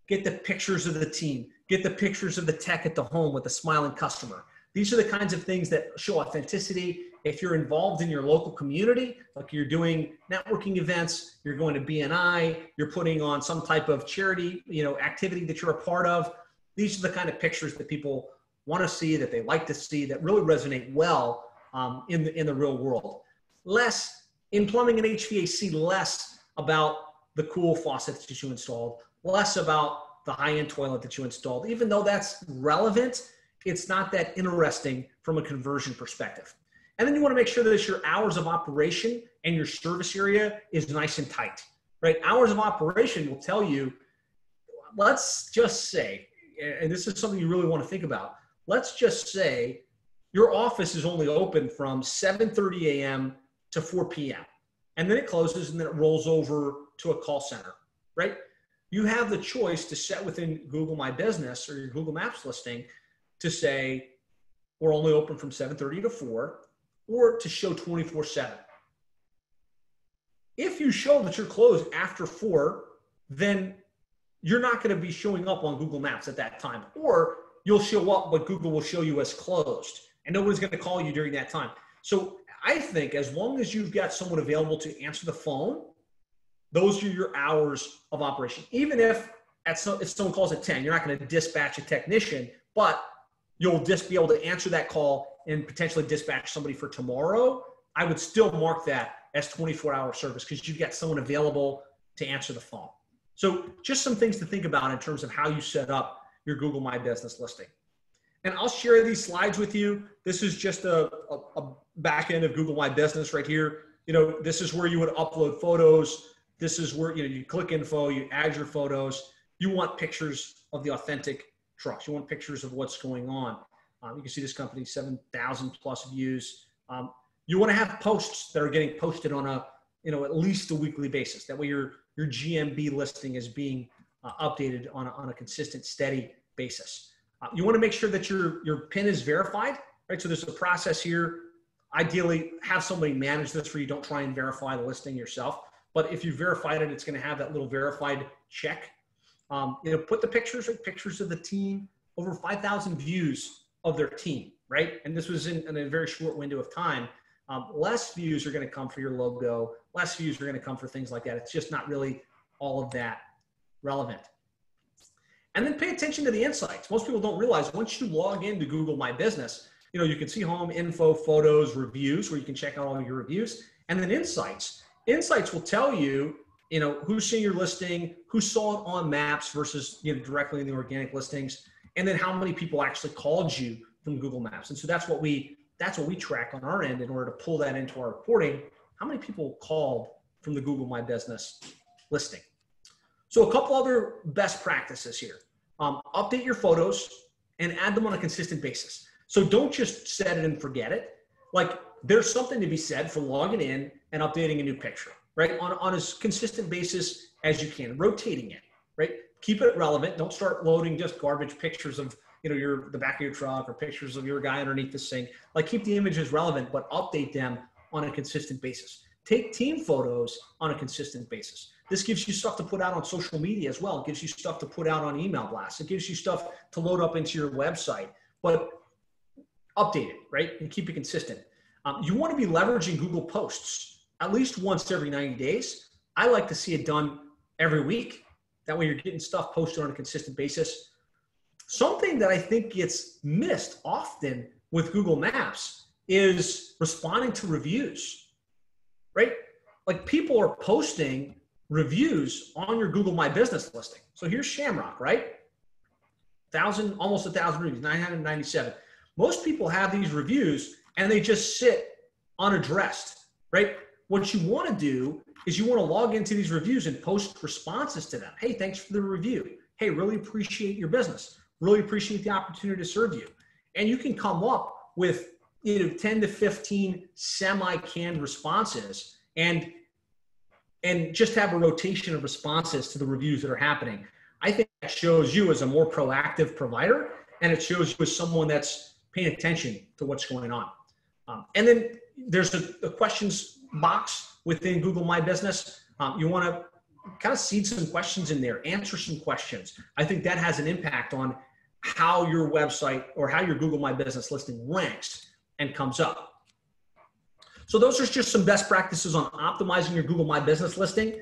get the pictures of the team. Get the pictures of the tech at the home with a smiling customer. These are the kinds of things that show authenticity. If you're involved in your local community, like you're doing networking events, you're going to BNI, you're putting on some type of charity, you know, activity that you're a part of. These are the kind of pictures that people want to see, that they like to see, that really resonate well um, in, the, in the real world. Less in plumbing and HVAC, less about the cool faucet that you installed, less about the high-end toilet that you installed. Even though that's relevant, it's not that interesting from a conversion perspective. And then you want to make sure that your hours of operation and your service area is nice and tight, right? Hours of operation will tell you, let's just say, and this is something you really want to think about, let's just say your office is only open from 7.30 a.m. to 4 p.m. And then it closes and then it rolls over to a call center, right? You have the choice to set within Google My Business or your Google Maps listing to say, we're only open from 7.30 to 4 or to show 24 7. If you show that you're closed after 4, then you're not going to be showing up on Google Maps at that time. Or you'll show up, but Google will show you as closed, and nobody's going to call you during that time. So I think as long as you've got someone available to answer the phone, those are your hours of operation. Even if at some, if someone calls at 10, you're not going to dispatch a technician, but you'll just be able to answer that call and potentially dispatch somebody for tomorrow. I would still mark that as 24 hour service because you've got someone available to answer the phone. So just some things to think about in terms of how you set up your Google My Business listing. And I'll share these slides with you. This is just a, a, a back end of Google My Business right here. You know, this is where you would upload photos. This is where, you know, you click info, you add your photos. You want pictures of the authentic trucks. You want pictures of what's going on. Um, you can see this company, 7,000 plus views. Um, you want to have posts that are getting posted on a, you know, at least a weekly basis. That way your, your GMB listing is being uh, updated on a, on a consistent, steady basis. Uh, you want to make sure that your, your pin is verified, right? So there's a process here. Ideally, have somebody manage this for you. Don't try and verify the listing yourself. But if you verified it, it's going to have that little verified check. Um, you know, put the pictures, like pictures of the team, over 5,000 views of their team, right? And this was in, in a very short window of time. Um, less views are going to come for your logo. Less views are going to come for things like that. It's just not really all of that relevant. And then pay attention to the insights. Most people don't realize once you log into Google My Business, you know, you can see home, info, photos, reviews, where you can check out all your reviews, and then insights. Insights will tell you, you know, who's seeing your listing, who saw it on maps versus, you know, directly in the organic listings, and then how many people actually called you from Google Maps. And so that's what we that's what we track on our end in order to pull that into our reporting. How many people called from the Google My Business listing? So a couple other best practices here. Um, update your photos and add them on a consistent basis. So don't just set it and forget it. Like there's something to be said for logging in and updating a new picture, right? On, on as consistent basis as you can, rotating it, right? Keep it relevant. Don't start loading just garbage pictures of, you know, your the back of your truck or pictures of your guy underneath the sink. Like keep the images relevant, but update them on a consistent basis. Take team photos on a consistent basis. This gives you stuff to put out on social media as well. It gives you stuff to put out on email blasts. It gives you stuff to load up into your website, but update it, right? And keep it consistent. Um, you want to be leveraging Google Posts at least once every 90 days. I like to see it done every week. That way you're getting stuff posted on a consistent basis. Something that I think gets missed often with Google Maps is responding to reviews, right? Like people are posting reviews on your Google My Business listing. So here's Shamrock, right? Thousand, almost a thousand reviews, 997. Most people have these reviews and they just sit unaddressed, right? What you want to do is you want to log into these reviews and post responses to them. Hey, thanks for the review. Hey, really appreciate your business. Really appreciate the opportunity to serve you. And you can come up with you know 10 to 15 semi-canned responses and and just have a rotation of responses to the reviews that are happening. I think that shows you as a more proactive provider and it shows you as someone that's paying attention to what's going on. Um, and then there's a, a, questions box within Google My Business. Um, you want to kind of seed some questions in there, answer some questions. I think that has an impact on how your website or how your Google My Business listing ranks and comes up. So those are just some best practices on optimizing your Google My Business listing.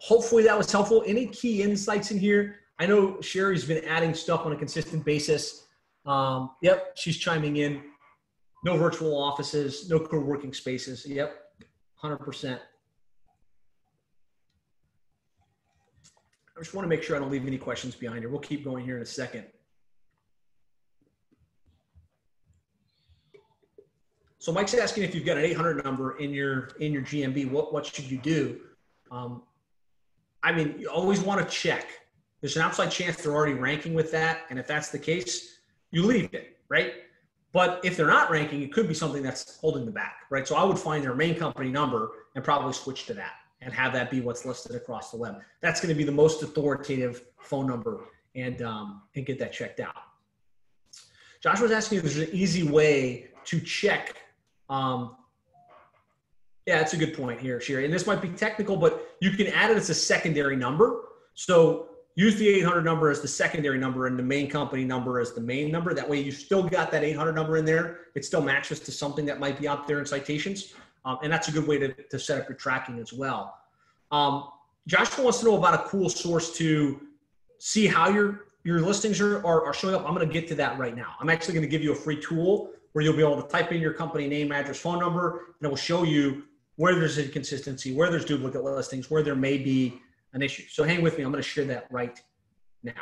Hopefully that was helpful. Any key insights in here? I know Sherry's been adding stuff on a consistent basis. Um, yep, she's chiming in. No virtual offices, no co-working spaces. Yep, 100%. I just want to make sure I don't leave any questions behind here. We'll keep going here in a second. So Mike's asking if you've got an 800 number in your in your GMB, what what should you do? Um, I mean, you always want to check. There's an outside chance they're already ranking with that, and if that's the case, you leave it, right? But if they're not ranking, it could be something that's holding them back, right? So I would find their main company number and probably switch to that and have that be what's listed across the web. That's going to be the most authoritative phone number and um, and get that checked out. Josh was asking if there's an easy way to check um, yeah, that's a good point here, Sherry. And this might be technical, but you can add it as a secondary number. So use the 800 number as the secondary number and the main company number as the main number. That way you still got that 800 number in there. It still matches to something that might be out there in citations. Um, and that's a good way to, to set up your tracking as well. Um, Joshua wants to know about a cool source to see how your, your listings are, are, are showing up. I'm going to get to that right now. I'm actually going to give you a free tool where you'll be able to type in your company name, address, phone number, and it will show you where there's inconsistency, where there's duplicate listings, where there may be an issue. So hang with me. I'm going to share that right now.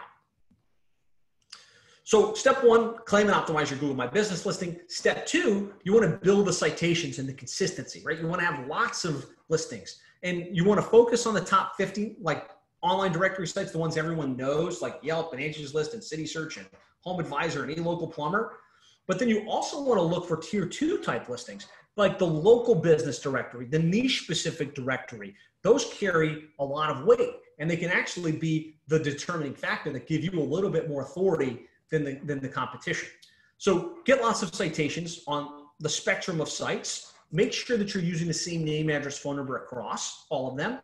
So step one, claim and optimize your Google My Business listing. Step two, you want to build the citations and the consistency, right? You want to have lots of listings and you want to focus on the top 50, like online directory sites, the ones everyone knows, like Yelp and Angie's List and City Search and Home Advisor and any local plumber. But then you also want to look for tier two type listings, like the local business directory, the niche specific directory. Those carry a lot of weight and they can actually be the determining factor that give you a little bit more authority than the, than the competition. So get lots of citations on the spectrum of sites. Make sure that you're using the same name, address, phone number across all of them.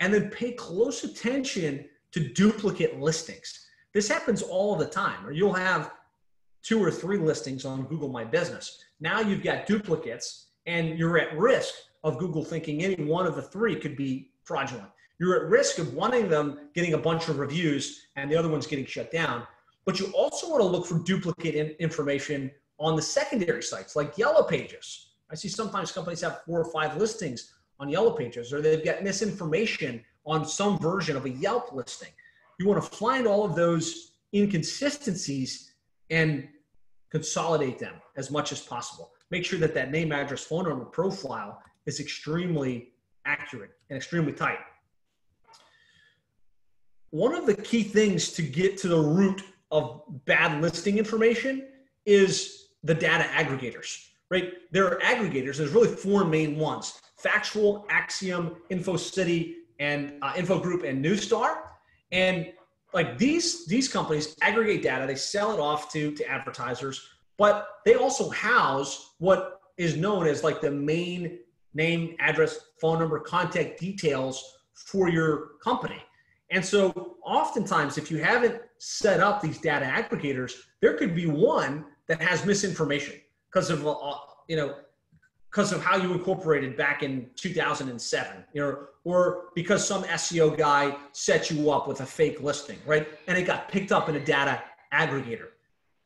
And then pay close attention to duplicate listings. This happens all the time, or you'll have two or three listings on Google My Business. Now you've got duplicates, and you're at risk of Google thinking any one of the three could be fraudulent. You're at risk of one of them getting a bunch of reviews and the other one's getting shut down. But you also want to look for duplicate in information on the secondary sites like Yellow Pages. I see sometimes companies have four or five listings on Yellow Pages, or they've got misinformation on some version of a Yelp listing. You want to find all of those inconsistencies and consolidate them as much as possible. Make sure that that name, address, phone number profile is extremely accurate and extremely tight. One of the key things to get to the root of bad listing information is the data aggregators, right? There are aggregators. There's really four main ones: Factual, Acxiom, InfoCity, and uh, InfoGroup and Neustar. And like these these companies aggregate data, they sell it off to to advertisers, but they also house what is known as like the main name, address, phone number, contact details for your company. And so oftentimes, if you haven't set up these data aggregators, there could be one that has misinformation because of, uh, you know, because of how you incorporated back in 2007, you know, or because some SEO guy set you up with a fake listing, right? And it got picked up in a data aggregator.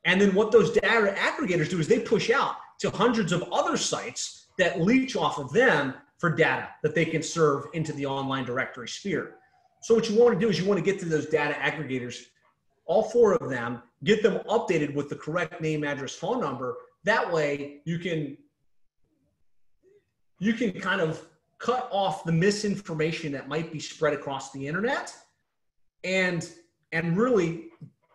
And then what those data aggregators do is they push out to hundreds of other sites that leech off of them for data that they can serve into the online directory sphere. So what you want to do is you want to get to those data aggregators, all four of them, get them updated with the correct name, address, phone number. That way you can you can kind of cut off the misinformation that might be spread across the internet and and really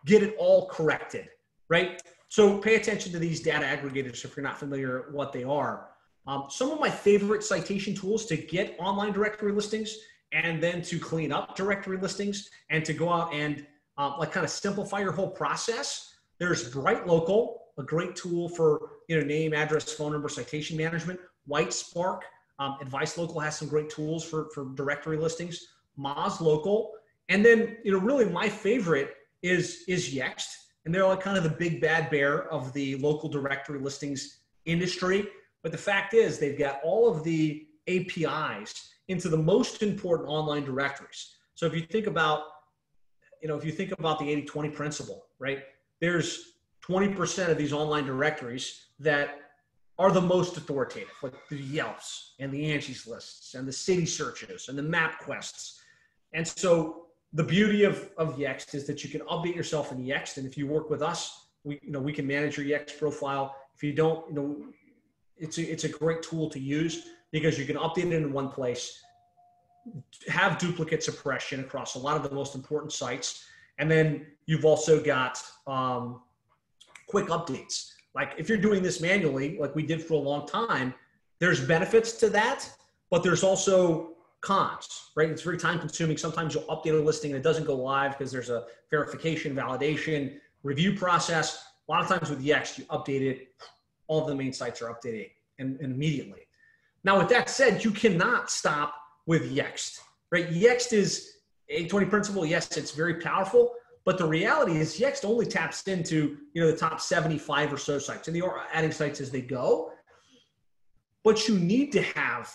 get it all corrected, right? So pay attention to these data aggregators if you're not familiar what they are. Um, some of my favorite citation tools to get online directory listings and then to clean up directory listings and to go out and um, like kind of simplify your whole process. There's Bright Local, a great tool for you know name, address, phone number, citation management. White Spark, um, Advice Local has some great tools for for directory listings. Moz Local, and then you know really my favorite is is Yext, and they're like kind of the big bad bear of the local directory listings industry. But the fact is, they've got all of the APIs into the most important online directories. So if you think about, you know, if you think about the 80-20 principle, right? There's 20% of these online directories that are the most authoritative, like the Yelps and the Angie's lists and the city searches and the MapQuests. And so the beauty of, of Yext is that you can update yourself in Yext. And if you work with us, we, you know, we can manage your Yext profile. If you don't, you know, it's a, it's a great tool to use because you can update it in one place, have duplicate suppression across a lot of the most important sites, and then you've also got um, quick updates. Like if you're doing this manually, like we did for a long time, there's benefits to that, but there's also cons, right? It's very time consuming. Sometimes you'll update a listing and it doesn't go live because there's a verification, validation, review process. A lot of times with Yext, you update it, all of the main sites are updating and, and immediately. Now, with that said, you cannot stop with Yext, right? Yext is a 20 principle. Yes, it's very powerful, but the reality is Yext only taps into, you know, the top 75 or so sites and they are adding sites as they go. But you need to have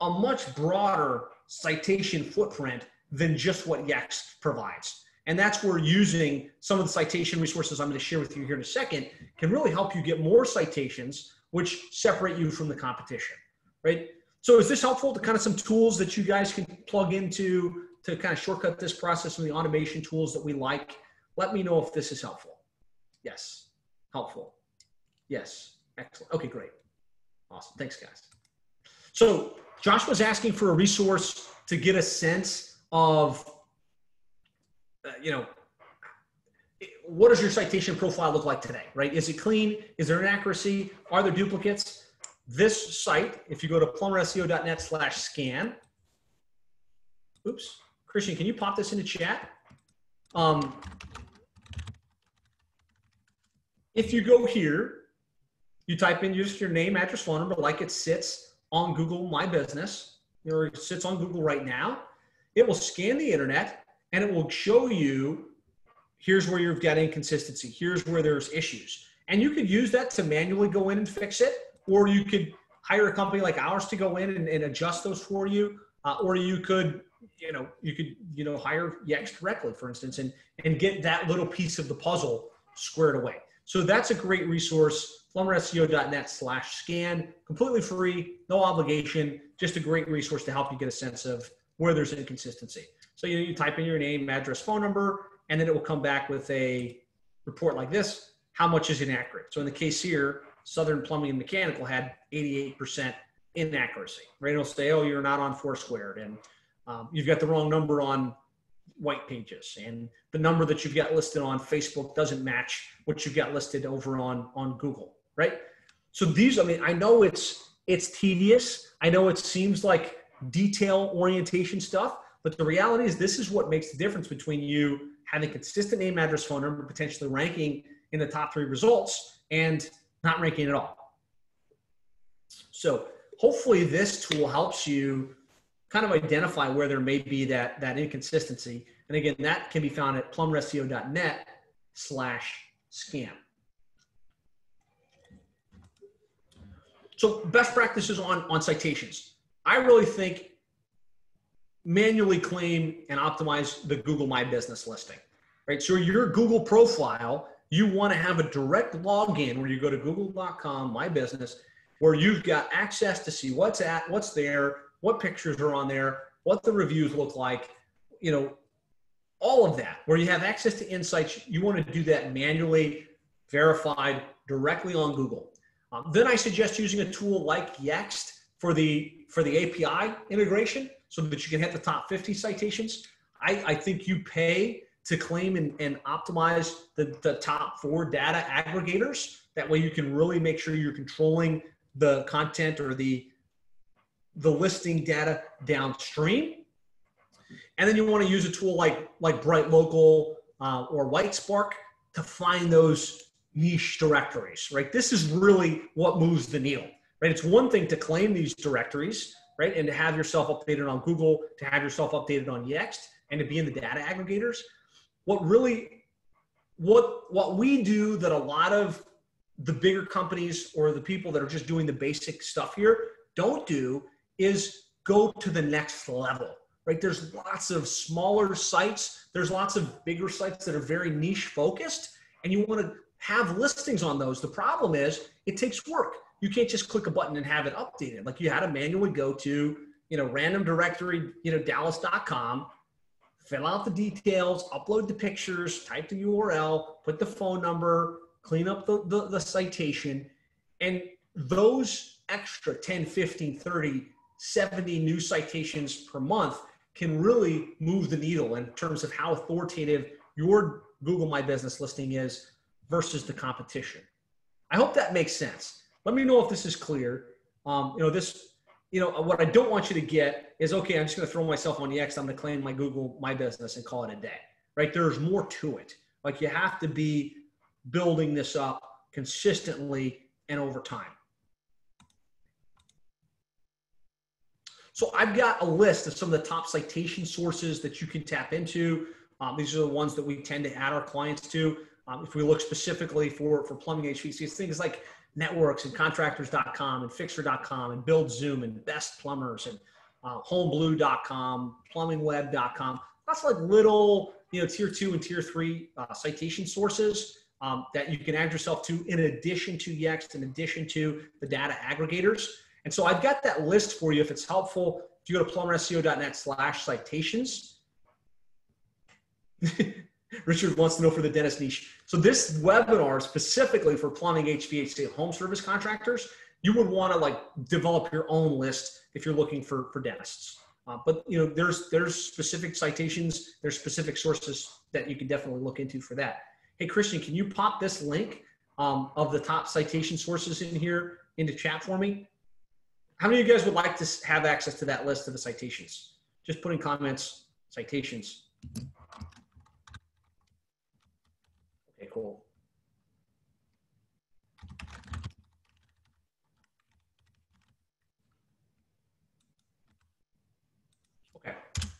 a much broader citation footprint than just what Yext provides. And that's where using some of the citation resources I'm going to share with you here in a second can really help you get more citations, which separate you from the competition right? So is this helpful to kind of some tools that you guys can plug into to kind of shortcut this process and the automation tools that we like? Let me know if this is helpful. Yes, helpful. Yes, excellent. Okay, great. Awesome. Thanks, guys. So Josh was asking for a resource to get a sense of uh, you know, what does your citation profile look like today, right? Is it clean? Is there inaccuracy? Are there duplicates? This site, if you go to plumberseo.net slash scan, oops, Christian, can you pop this into chat? Um, if you go here, you type in just your name, address, phone number, like it sits on Google My Business, or it sits on Google right now. It will scan the internet and it will show you here's where you've got inconsistency, here's where there's issues. And you could use that to manually go in and fix it, or you could hire a company like ours to go in and, and adjust those for you, uh, or you could, you know, you could, you know, hire Yext directly, for instance, and and get that little piece of the puzzle squared away. So that's a great resource. PlumberSEO.net slash scan, completely free, no obligation, just a great resource to help you get a sense of where there's inconsistency. So you, you type in your name, address, phone number, and then it will come back with a report like this. How much is inaccurate? So in the case here, Southern Plumbing and Mechanical had 88% inaccuracy, right? It'll say, oh, you're not on Foursquare and um, you've got the wrong number on white pages and the number that you've got listed on Facebook doesn't match what you've got listed over on, on Google, right? So these, I mean, I know it's, it's tedious. I know it seems like detail orientation stuff, but the reality is this is what makes the difference between you having consistent name, address, phone number, potentially ranking in the top three results, and not ranking at all. So hopefully this tool helps you kind of identify where there may be that, that inconsistency. And again, that can be found at plumberseo.net slash scan. So best practices on, on citations. I really think manually claim and optimize the Google My Business listing, right? So your Google profile, you want to have a direct login where you go to google.com, My Business, where you've got access to see what's at, what's there, what pictures are on there, what the reviews look like, you know, all of that, where you have access to insights. You want to do that manually, verified directly on Google. Um, then I suggest using a tool like Yext for the for the API integration so that you can hit the top 50 citations. I, I think you pay to claim and, and optimize the, the top four data aggregators. That way you can really make sure you're controlling the content or the the listing data downstream. And then you want to use a tool like like Bright Local uh, or Whitespark to find those niche directories, right? This is really what moves the needle, right? It's one thing to claim these directories, right? And to have yourself updated on Google, to have yourself updated on Yext, and to be in the data aggregators. What really, what what we do that a lot of the bigger companies or the people that are just doing the basic stuff here don't do is go to the next level right there's lots of smaller sites there's lots of bigger sites that are very niche focused and you want to have listings on those the problem is it takes work you can't just click a button and have it updated. Like you had to manually go to, you know, random directory, you know, dallas.com, fill out the details, upload the pictures, type the URL, put the phone number, clean up the, the, the citation. And those extra 10, 15, 30, 70 new citations per month can really move the needle in terms of how authoritative your Google My Business listing is versus the competition. I hope that makes sense. Let me know if this is clear. Um, you know, this, you know, what I don't want you to get is okay, I'm just going to throw myself on the Yext. I'm going to claim my Google, my business and call it a day, right? There's more to it. Like you have to be building this up consistently and over time. So I've got a list of some of the top citation sources that you can tap into. Um, these are the ones that we tend to add our clients to. Um, if we look specifically for, for plumbing HVAC, things like Networx and contractors.com and fixr.com and build zoom and best plumbers and uh, homeblue.com plumbingweb.com that's like little you know tier two and tier three uh, citation sources um, that you can add yourself to in addition to yext in addition to the data aggregators. And so i've got that list for you. If it's helpful if you go to plumberseo.net slash citations (laughs) Richard wants to know for the dentist niche. So this webinar specifically for plumbing, HVAC, home service contractors, you would want to like develop your own list if you're looking for, for dentists. Uh, but you know, there's there's specific citations, there's specific sources that you can definitely look into for that. Hey, Christian, can you pop this link um, of the top citation sources in here into chat for me? How many of you guys would like to have access to that list of the citations? Just put in comments, citations. Okay.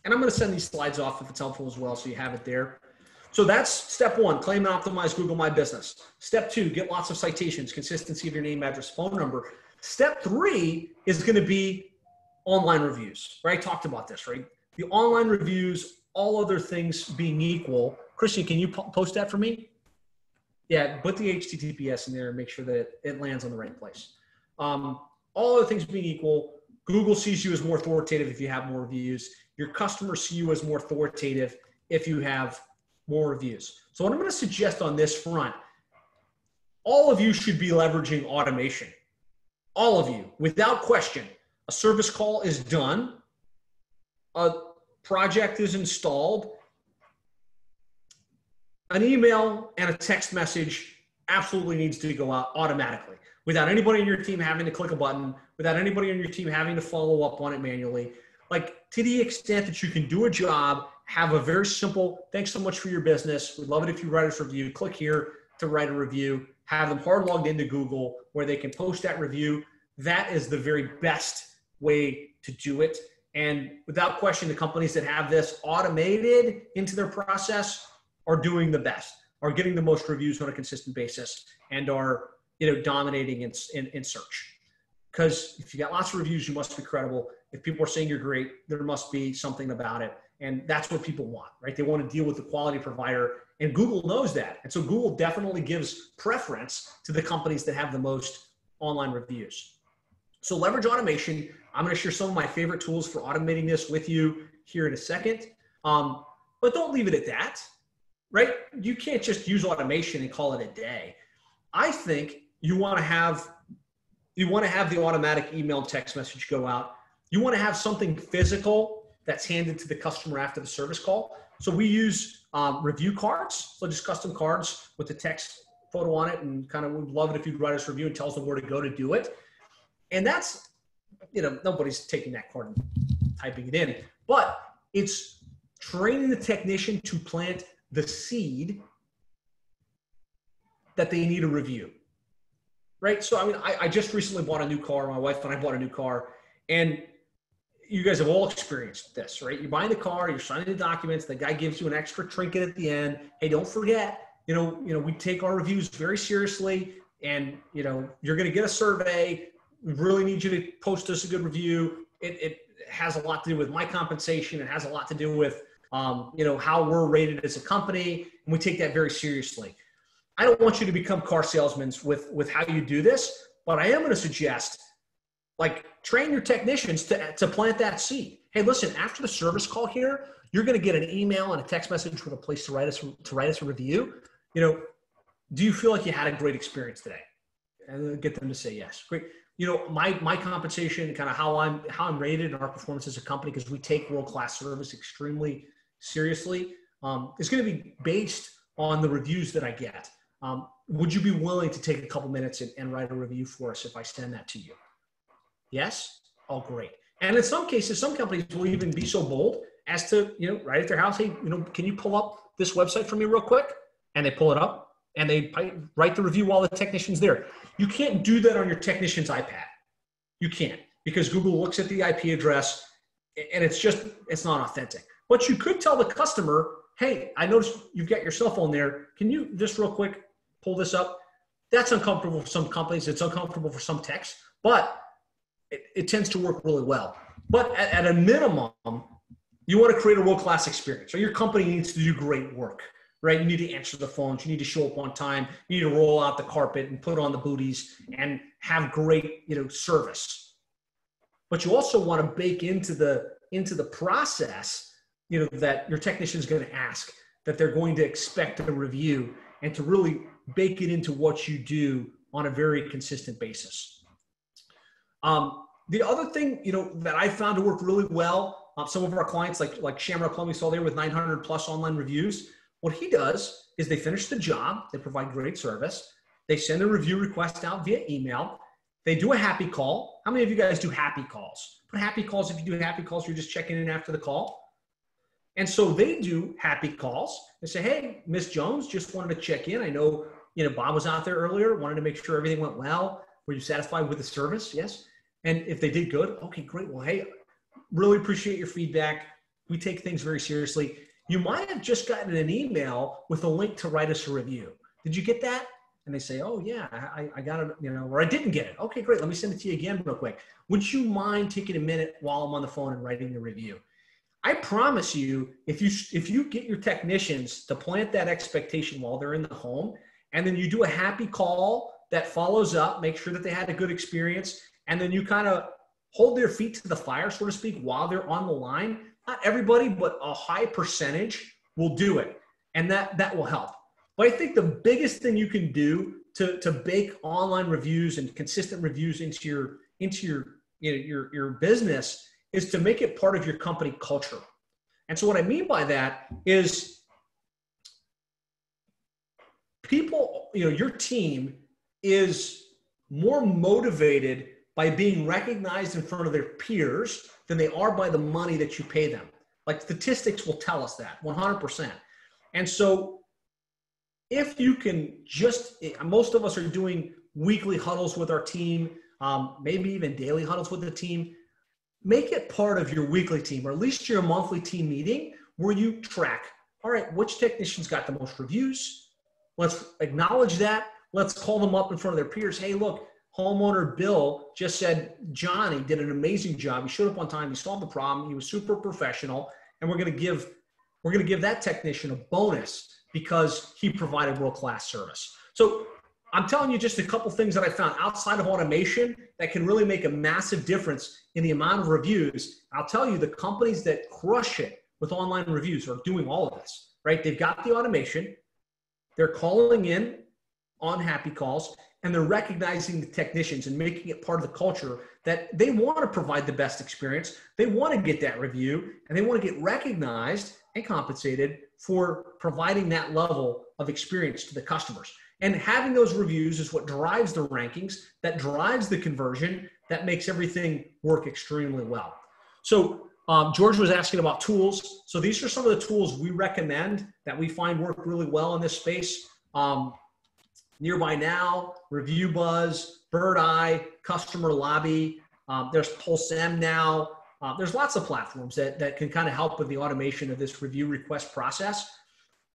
And I'm going to send these slides off if it's helpful as well, so you have it there. So that's step one, claim and optimize Google My Business. Step two, get lots of citations, consistency of your name, address, phone number. Step three is going to be online reviews, right? I talked about this, right? The online reviews, all other things being equal. Christian, can you post that for me? Yeah, put the HTTPS in there and make sure that it lands on the right place. Um, all other things being equal, Google sees you as more authoritative if you have more reviews. Your customers see you as more authoritative if you have more reviews. So what I'm going to suggest on this front, all of you should be leveraging automation. All of you, without question. A service call is done. A project is installed. An email and a text message absolutely needs to go out automatically without anybody on your team having to click a button, without anybody on your team having to follow up on it manually. Like to the extent that you can do a job have a very simple thanks so much for your business. We'd love it if you write us a review. Click here to write a review. Have them hard logged into Google where they can post that review. That is the very best way to do it. And without question, the companies that have this automated into their process are doing the best, are getting the most reviews on a consistent basis, and are you know dominating in, in, in search. Because if you got lots of reviews, you must be credible. If people are saying you're great, there must be something about it. And that's what people want, right? They want to deal with the quality provider. And Google knows that. And so Google definitely gives preference to the companies that have the most online reviews. So leverage automation. I'm going to share some of my favorite tools for automating this with you here in a second. Um, but don't leave it at that, right? You can't just use automation and call it a day. I think you want to have you want to have the automatic email text message go out. You want to have something physical that's handed to the customer after the service call. So we use um, review cards, so just custom cards with the text photo on it, and kind of would love it if you'd write us a review and tell us where to go to do it. And that's, you know, nobody's taking that card and typing it in, but it's training the technician to plant the seed that they need a review. Right. So, I mean, I, I just recently bought a new car. My wife and I bought a new car. And you guys have all experienced this, right? You're buying the car, you're signing the documents, the guy gives you an extra trinket at the end. Hey, don't forget, you know, you know, we take our reviews very seriously, and you know, you're going to get a survey. We really need you to post us a good review. It, it has a lot to do with my compensation. It has a lot to do with, um, you know, how we're rated as a company, and we take that very seriously. I don't want you to become car salesmen with with how you do this, but I am going to suggest like train your technicians to, to plant that seed. Hey, listen, after the service call here, you're going to get an email and a text message with a place to write us to write us a review. You know, do you feel like you had a great experience today? And get them to say yes. Great. You know, my my compensation, kind of how I'm how I'm rated and our performance as a company, because we take world class service extremely seriously, um, is going to be based on the reviews that I get. Um, would you be willing to take a couple minutes and, and write a review for us if I send that to you? Yes? Oh, great. And in some cases, some companies will even be so bold as to, you know, right at their house, hey, you know, can you pull up this website for me real quick? And they pull it up and they write the review while the technician's there. You can't do that on your technician's iPad. You can't because Google looks at the IP address and it's just, it's not authentic. But you could tell the customer, hey, I noticed you've got your cell phone there. Can you just real quick pull this up? That's uncomfortable for some companies. It's uncomfortable for some techs. But it, it tends to work really well. But at, at a minimum, you want to create a world class experience. So your company needs to do great work, right? You need to answer the phones. You need to show up on time. You need to roll out the carpet and put on the booties and have great, you know, service. But you also want to bake into the into the process, you know, that your technician is going to ask, that they're going to expect a review, and to really bake it into what you do on a very consistent basis. Um, the other thing, you know, that I found to work really well uh, some of our clients, like like Shamrock Plumbing, saw there with 900 plus online reviews. What he does is they finish the job, they provide great service, they send a review request out via email, they do a happy call. How many of you guys do happy calls? Put happy calls. If you do happy calls, you're just checking in after the call. And so they do happy calls. They say, "Hey, Miss Jones, just wanted to check in. I know you know Bob was out there earlier. Wanted to make sure everything went well. Were you satisfied with the service? Yes. And if they did good, okay, great. Well, hey, really appreciate your feedback. We take things very seriously. You might have just gotten an email with a link to write us a review. Did you get that? And they say, oh, yeah, I, I got it, you know, or I didn't get it. Okay, great. Let me send it to you again real quick. Would you mind taking a minute while I'm on the phone and writing the review? I promise you, if you if you get your technicians to plant that expectation while they're in the home, and then you do a happy call that follows up, make sure that they had a good experience, and then you kind of hold their feet to the fire, so to speak, while they're on the line. Not everybody, but a high percentage will do it. And that, that will help. But I think the biggest thing you can do to, to bake online reviews and consistent reviews into your, into your, you know, your, your business is to make it part of your company culture. And so what I mean by that is people, you know, your team is more motivated by being recognized in front of their peers than they are by the money that you pay them. Like statistics will tell us that 100%. And so if you can just, most of us are doing weekly huddles with our team, um, maybe even daily huddles with the team. Make it part of your weekly team, or at least your monthly team meeting where you track. All right, which technicians got the most reviews? Let's acknowledge that. Let's call them up in front of their peers. Hey, look, homeowner Bill just said Johnny did an amazing job. He showed up on time. He solved the problem. He was super professional, and we're going to give we're going to give that technician a bonus because he provided world class service. So I'm telling you just a couple things that I found outside of automation that can really make a massive difference in the amount of reviews. I'll tell you the companies that crush it with online reviews are doing all of this, right? They've got the automation. They're calling in on happy calls and they're recognizing the technicians and making it part of the culture that they want to provide the best experience. They want to get that review and they want to get recognized and compensated for providing that level of experience to the customers. And having those reviews is what drives the rankings, that drives the conversion, that makes everything work extremely well. So, um, George was asking about tools. So, these are some of the tools we recommend that we find work really well in this space. Um, Nearby Now, ReviewBuzz, Bird Eye, Customer Lobby. Um, there's PulseM now. Uh, there's lots of platforms that, that can kind of help with the automation of this review request process.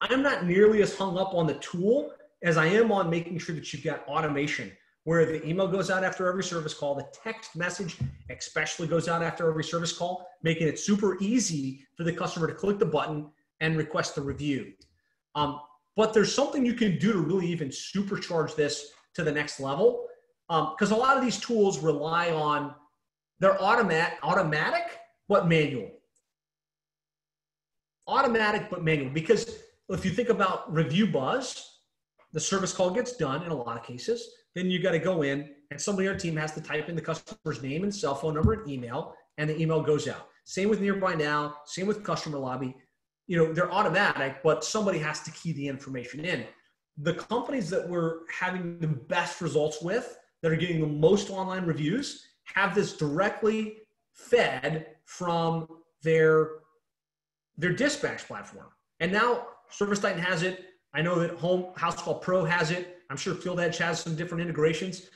I'm not nearly as hung up on the tool as I am on making sure that you've got automation where the email goes out after every service call, the text message especially goes out after every service call, making it super easy for the customer to click the button and request the review. Um, but there's something you can do to really even supercharge this to the next level. Because um, a lot of these tools rely on, they're automat, automatic, but manual. Automatic, but manual. Because if you think about ReviewBuzz, the service call gets done in a lot of cases. Then you got to go in and somebody on your team has to type in the customer's name and cell phone number and email, and the email goes out. Same with Nearby Now, same with Customer Lobby you know they're automatic but somebody has to key the information in the companies that we're having the best results with that are getting the most online reviews have this directly fed from their their dispatch platform and now ServiceTitan has it i know that home Housecall Pro has it i'm sure FieldEdge has some different integrations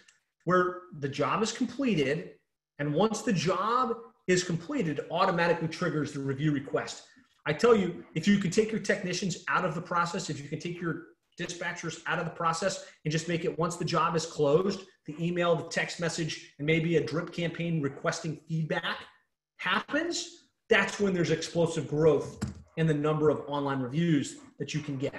where the job is completed and once the job is completed automatically triggers the review request I tell you, if you can take your technicians out of the process, if you can take your dispatchers out of the process and just make it once the job is closed, the email, the text message, and maybe a drip campaign requesting feedback happens, that's when there's explosive growth in the number of online reviews that you can get.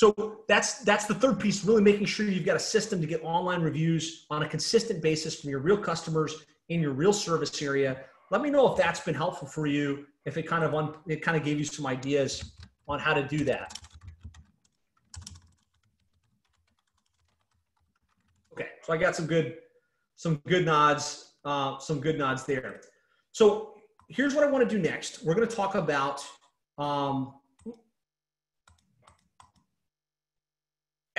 So that's that's the third piece, really making sure you've got a system to get online reviews on a consistent basis from your real customers in your real service area. Let me know if that's been helpful for you if it kind of un, it kind of gave you some ideas on how to do that. Okay, so I got some good some good nods, uh, some good nods there. So here's what I want to do next. We're going to talk about um,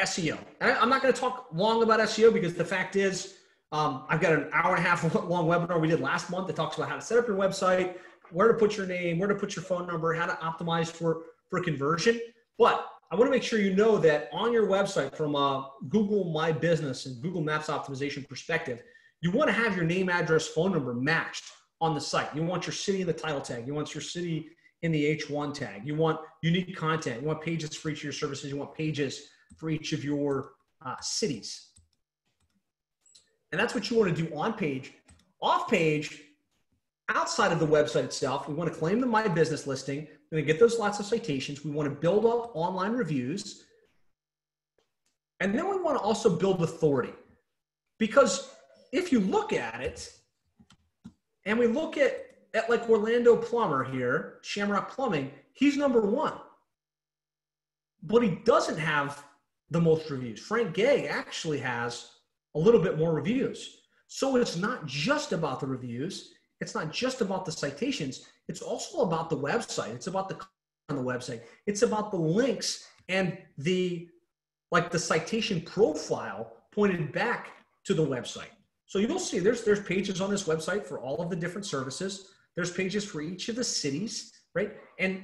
SEO. I, I'm not going to talk long about SEO because the fact is, um, I've got an hour and a half (laughs) long webinar we did last month that talks about how to set up your website, where to put your name, where to put your phone number, how to optimize for, for conversion. But I want to make sure you know that on your website, from a Google My Business and Google Maps optimization perspective, you want to have your name, address, phone number matched on the site. You want your city in the title tag. You want your city in the H1 tag. You want unique content. You want pages for each of your services. You want pages for each of your uh, cities. And that's what you want to do on page. Off page, outside of the website itself, we want to claim the My Business listing. We're going to get those lots of citations. We want to build up online reviews. And then we want to also build authority. Because if you look at it, and we look at, at like Orlando Plumber here, Shamrock Plumbing, he's number one. But he doesn't have the most reviews. Frank Gay actually has a little bit more reviews. So it's not just about the reviews. It's not just about the citations. It's also about the website. It's about the on the website. It's about the links and the like the citation profile pointed back to the website. So you'll see there's there's pages on this website for all of the different services. There's pages for each of the cities, right? And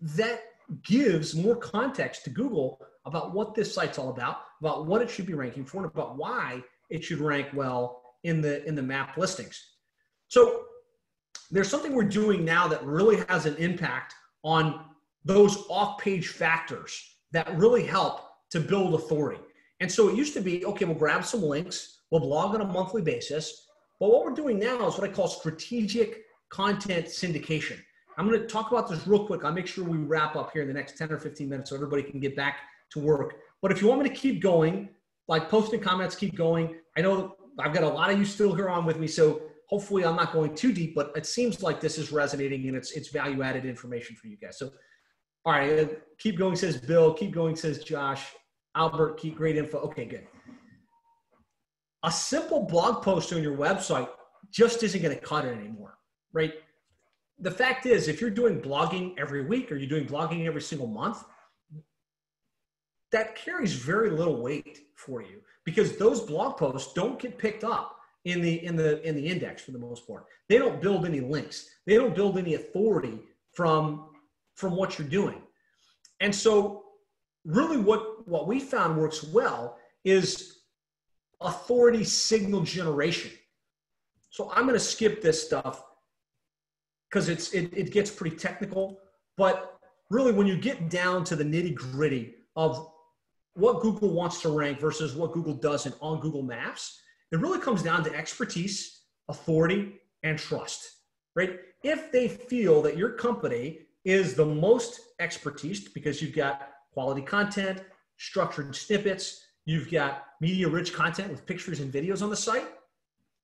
that gives more context to Google about what this site's all about, about what it should be ranking for, and about why it should rank well in the in the map listings. So there's something we're doing now that really has an impact on those off-page factors that really help to build authority. And so it used to be, okay, we'll grab some links, we'll blog on a monthly basis. But what we're doing now is what I call strategic content syndication. I'm going to talk about this real quick. I'll make sure we wrap up here in the next 10 or 15 minutes so everybody can get back to work. But if you want me to keep going, like posting comments, keep going. I know I've got a lot of you still here on with me, so hopefully I'm not going too deep, but it seems like this is resonating and it's it's value added information for you guys. So, all right, uh, keep going says Bill. Keep going says Josh. Albert, keep great info. Okay, good. A simple blog post on your website just isn't going to cut it anymore, right? The fact is, if you're doing blogging every week or you're doing blogging every single month, that carries very little weight for you because those blog posts don't get picked up in the in the in the index for the most part. They don't build any links. They don't build any authority from from what you're doing. And so really what what we found works well is authority signal generation. So I'm going to skip this stuff because it's it, it gets pretty technical, but really when you get down to the nitty gritty of what Google wants to rank versus what Google doesn't on Google Maps, it really comes down to expertise, authority, and trust, right? If they feel that your company is the most expertise because you've got quality content, structured snippets, you've got media rich content with pictures and videos on the site,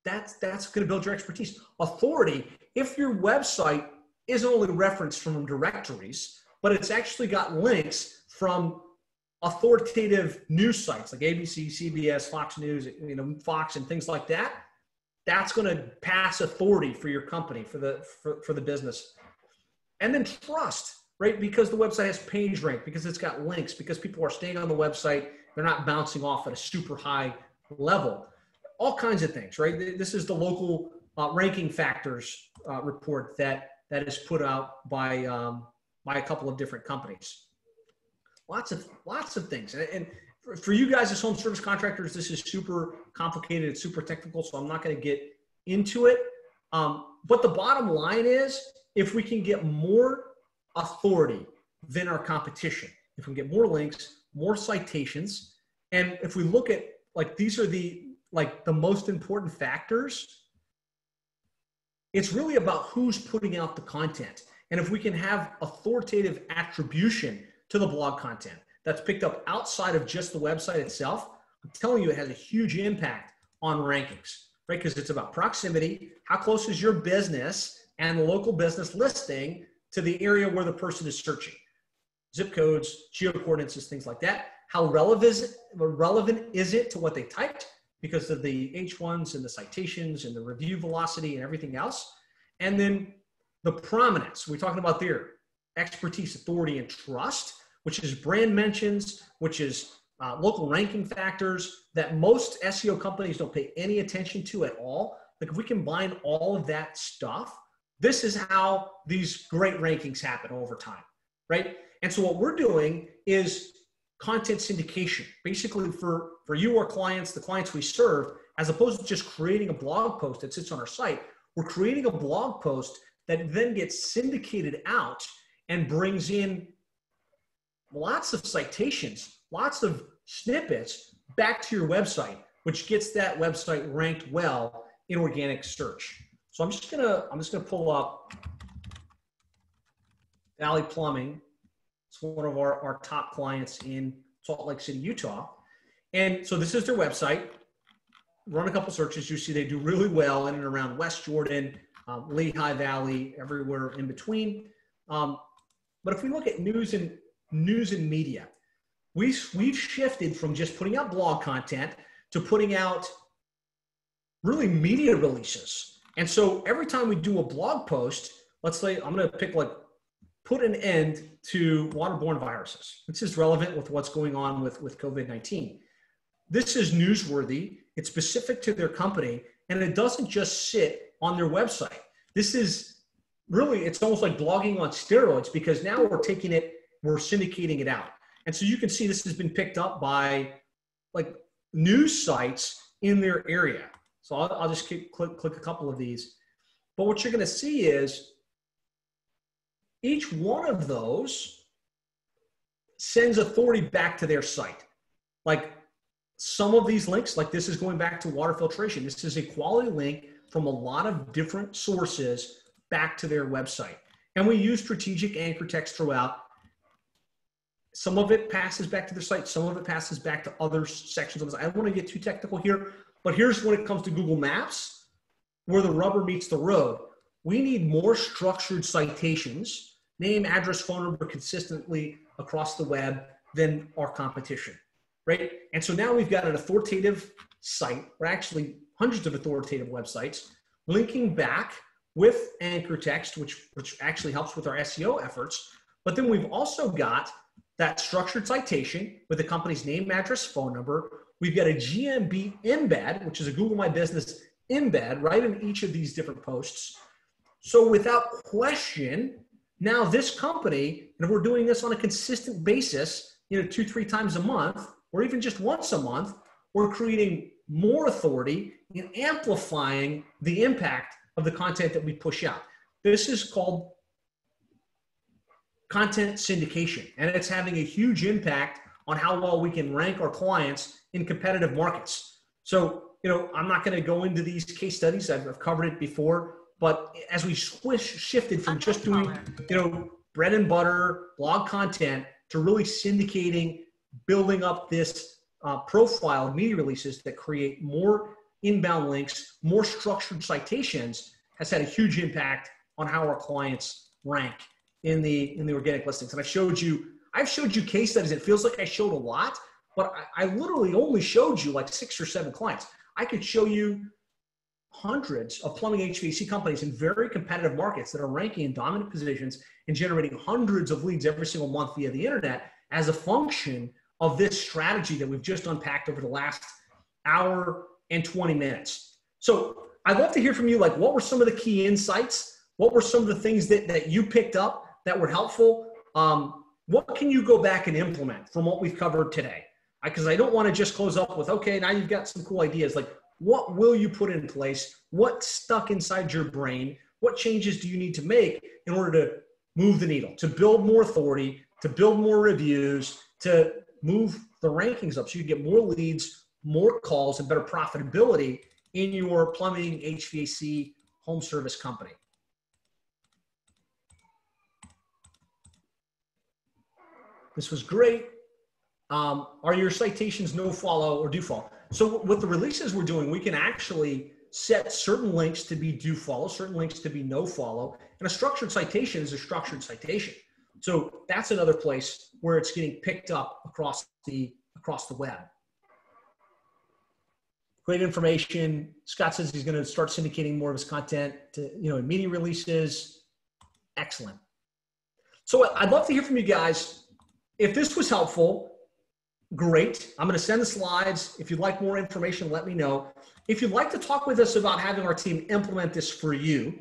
that's, that's going to build your expertise. Authority, if your website isn't only referenced from directories, but it's actually got links from authoritative news sites like ABC, CBS, Fox News, you know, Fox and things like that, that's going to pass authority for your company, for the for, for the business. And then trust, right? Because the website has page rank, because it's got links, because people are staying on the website, they're not bouncing off at a super high level. All kinds of things, right? This is the local uh, ranking factors uh, report that that is put out by um, by a couple of different companies lots of lots of things. And, and for, for you guys as home service contractors, this is super complicated. It's super technical, so I'm not going to get into it. Um, but the bottom line is, if we can get more authority than our competition, if we get more links, more citations, and if we look at like these are the like the most important factors it's really about who's putting out the content and if we can have authoritative attribution to the blog content that's picked up outside of just the website itself, I'm telling you, it has a huge impact on rankings, right? Because it's about proximity. How close is your business and the local business listing to the area where the person is searching? Zip codes, geocoordinates, things like that. How relevant, is it to what they typed because of the H1s and the citations and the review velocity and everything else? And then the prominence we're talking about there, expertise, authority, and trust, which is brand mentions, which is uh, local ranking factors that most SEO companies don't pay any attention to at all. Like if we combine all of that stuff, this is how these great rankings happen over time, right? And so what we're doing is content syndication, basically for, for you, or clients, the clients we serve, as opposed to just creating a blog post that sits on our site, we're creating a blog post that then gets syndicated out and brings in lots of citations, lots of snippets back to your website, which gets that website ranked well in organic search. So I'm just gonna I'm just gonna pull up Valley Plumbing. It's one of our, our top clients in Salt Lake City, Utah. And so this is their website. Run a couple searches. You see they do really well in and around West Jordan, um, Lehi Valley, everywhere in between. Um, but if we look at news and news and media, we, we've shifted from just putting out blog content to putting out really media releases. And so every time we do a blog post, let's say I'm going to pick like put an end to waterborne viruses. This is relevant with what's going on with, with COVID 19. This is newsworthy, it's specific to their company, and it doesn't just sit on their website. This is really, it's almost like blogging on steroids because now we're taking it, we're syndicating it out. And so you can see this has been picked up by like news sites in their area. So I'll, I'll just click, click, click a couple of these. But what you're going to see is each one of those sends authority back to their site. Like some of these links, like this is going back to water filtration. This is a quality link from a lot of different sources back to their website. And we use strategic anchor text throughout. Some of it passes back to the site, some of it passes back to other sections of this. I don't want to get too technical here, but here's when it comes to Google Maps, where the rubber meets the road. We need more structured citations, name, address, phone number consistently across the web than our competition, right? And so now we've got an authoritative site, or actually hundreds of authoritative websites, linking back with anchor text, which, which actually helps with our SEO efforts. But then we've also got that structured citation with the company's name, address, phone number. We've got a GMB embed, which is a Google My Business embed right in each of these different posts. So without question, now this company, and if we're doing this on a consistent basis, you know, two, three times a month, or even just once a month, we're creating more authority and amplifying the impact of the content that we push out. This is called content syndication, and it's having a huge impact on how well we can rank our clients in competitive markets. So, you know, I'm not going to go into these case studies. I've, I've covered it before, but as we swish, shifted from just doing, you know, bread and butter blog content to really syndicating, building up this uh, profile media releases that create more inbound links, more structured citations, has had a huge impact on how our clients rank in the in the organic listings. And I showed you, I've showed you case studies. It feels like I showed a lot, but I, I literally only showed you like six or seven clients. I could show you hundreds of plumbing HVAC companies in very competitive markets that are ranking in dominant positions and generating hundreds of leads every single month via the internet as a function of this strategy that we've just unpacked over the last hour and 20 minutes. So I'd love to hear from you. Like, what were some of the key insights? What were some of the things that, that you picked up that were helpful? Um, what can you go back and implement from what we've covered today? Because I, I don't want to just close up with, okay, now you've got some cool ideas. Like, what will you put in place? What stuck inside your brain? What changes do you need to make in order to move the needle, to build more authority, to build more reviews, to move the rankings up so you get more leads, more calls, and better profitability in your plumbing, HVAC, home service company. This was great. Um, are your citations no follow or do follow? So with the releases we're doing, we can actually set certain links to be do follow, certain links to be no follow, and a structured citation is a structured citation. So that's another place where it's getting picked up across the across the web. Great information. Scott says he's going to start syndicating more of his content to you know in media releases. Excellent. So I'd love to hear from you guys. If this was helpful, great. I'm going to send the slides. If you'd like more information, let me know. If you'd like to talk with us about having our team implement this for you,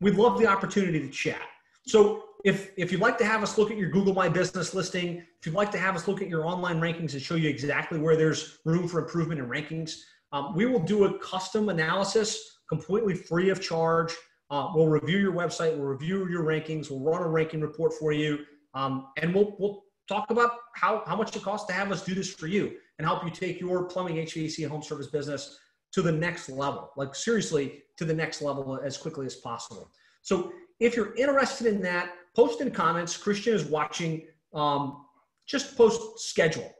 we'd love the opportunity to chat. So if, if you'd like to have us look at your Google My Business listing, if you'd like to have us look at your online rankings and show you exactly where there's room for improvement in rankings, um, we will do a custom analysis completely free of charge. Uh, we'll review your website, we'll review your rankings, we'll run a ranking report for you, um, and we'll, we'll talk about how, how much it costs to have us do this for you and help you take your plumbing, HVAC, and home service business to the next level, like seriously to the next level as quickly as possible. So if you're interested in that, post in comments. Christian is watching. Um, just post schedule.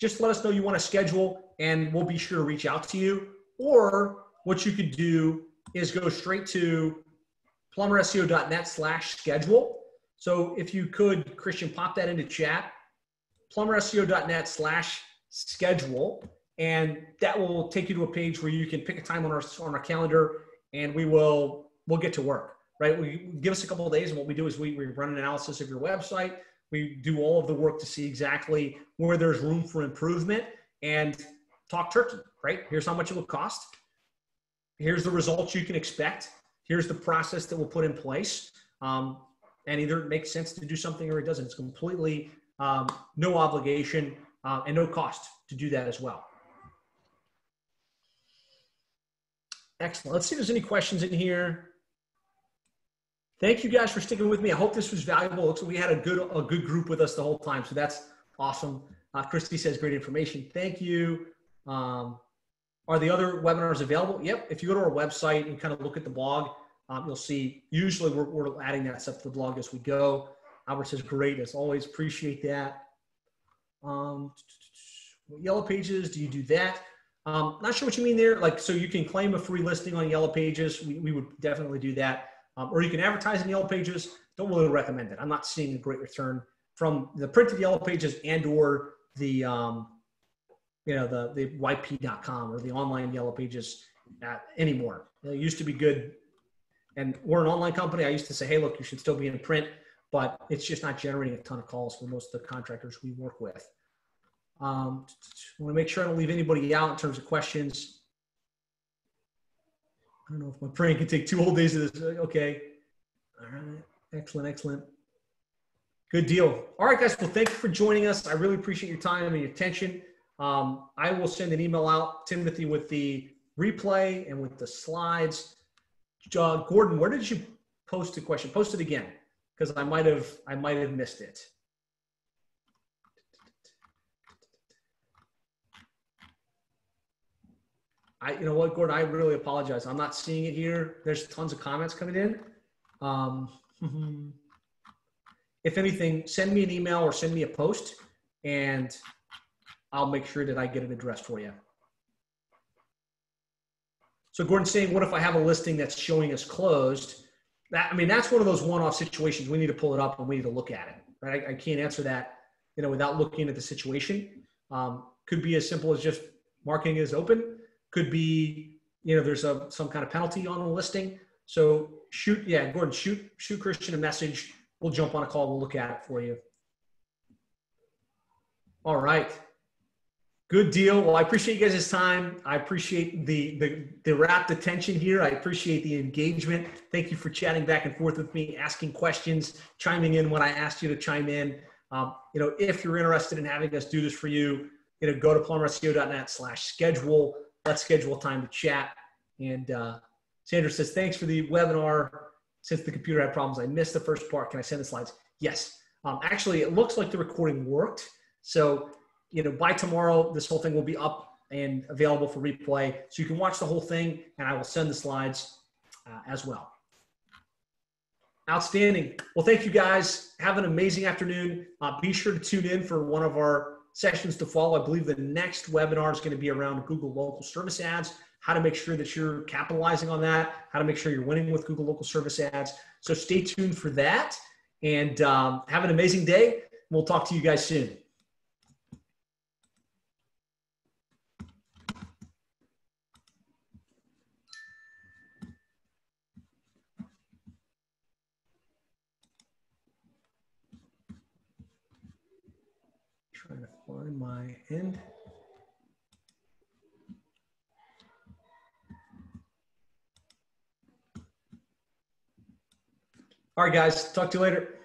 Just let us know you want to schedule, and we'll be sure to reach out to you. Or what you could do is go straight to plumberseo.net slash schedule. So if you could, Christian, pop that into chat, plumberseo.net slash schedule, and that will take you to a page where you can pick a time on our on our calendar, and we will we'll get to work. Right? We give us a couple of days, and what we do is we, we run an analysis of your website. We do all of the work to see exactly where there's room for improvement and talk turkey. Right? Here's how much it will cost. Here's the results you can expect. Here's the process that we'll put in place. Um, and either it makes sense to do something or it doesn't. It's completely um, no obligation uh, and no cost to do that as well. Excellent. Let's see if there's any questions in here. Thank you guys for sticking with me. I hope this was valuable. Looks like we had a good a good group with us the whole time, so that's awesome. Uh, Christy says great information. Thank you. Um, are the other webinars available? Yep. If you go to our website and kind of look at the blog, um, you'll see usually we're, we're adding that stuff to the blog as we go. Albert says great as always. Appreciate that. Um, yellow pages, do you do that? Um, not sure what you mean there. Like, so you can claim a free listing on Yellow Pages. We, we would definitely do that. Um, or you can advertise in Yellow Pages. Don't really recommend it. I'm not seeing a great return from the printed Yellow Pages and or the, um, you know, the, the YP.com or the online Yellow Pages uh, anymore. It used to be good. And we're an online company. I used to say, hey, look, you should still be in print, but it's just not generating a ton of calls for most of the contractors we work with. Um, I want to make sure I don't leave anybody out in terms of questions. I don't know if my brain can take two whole days of this. Okay. All right. Excellent. Excellent. Good deal. All right, guys. Well, thank you for joining us. I really appreciate your time and your attention. Um, I will send an email out, Timothy, with the replay and with the slides. Uh, Gordon, where did you post the question? Post it again because I might have I might have missed it. I, you know what, Gordon, I really apologize. I'm not seeing it here. There's tons of comments coming in. Um, (laughs) if anything, send me an email or send me a post and I'll make sure that I get it addressed for you. So Gordon's saying, what if I have a listing that's showing us closed? That, I mean, that's one of those one-off situations. We need to pull it up and we need to look at it, right? I, I can't answer that, you know, without looking at the situation. Um, could be as simple as just marking is open could be, you know, there's a some kind of penalty on the listing. So shoot, yeah, Gordon, shoot, shoot Christian a message. We'll jump on a call. We'll look at it for you. All right. Good deal. Well, I appreciate you guys' time. I appreciate the, the the rapt attention here. I appreciate the engagement. Thank you for chatting back and forth with me, asking questions, chiming in when I asked you to chime in. Um, you know, if you're interested in having us do this for you, you know, go to plumberseo.net slash schedule let's schedule time to chat. And uh, Sandra says, thanks for the webinar. Since the computer had problems, I missed the first part. Can I send the slides? Yes. Um, actually, it looks like the recording worked. So, you know, by tomorrow, this whole thing will be up and available for replay. So you can watch the whole thing, and I will send the slides uh, as well. Outstanding. Well, thank you guys. Have an amazing afternoon. Uh, be sure to tune in for one of our sessions to follow. I believe the next webinar is going to be around Google local service ads, how to make sure that you're capitalizing on that, how to make sure you're winning with Google local service ads. So stay tuned for that and um, have an amazing day. We'll talk to you guys soon. Find my end. All right, guys. Talk to you later.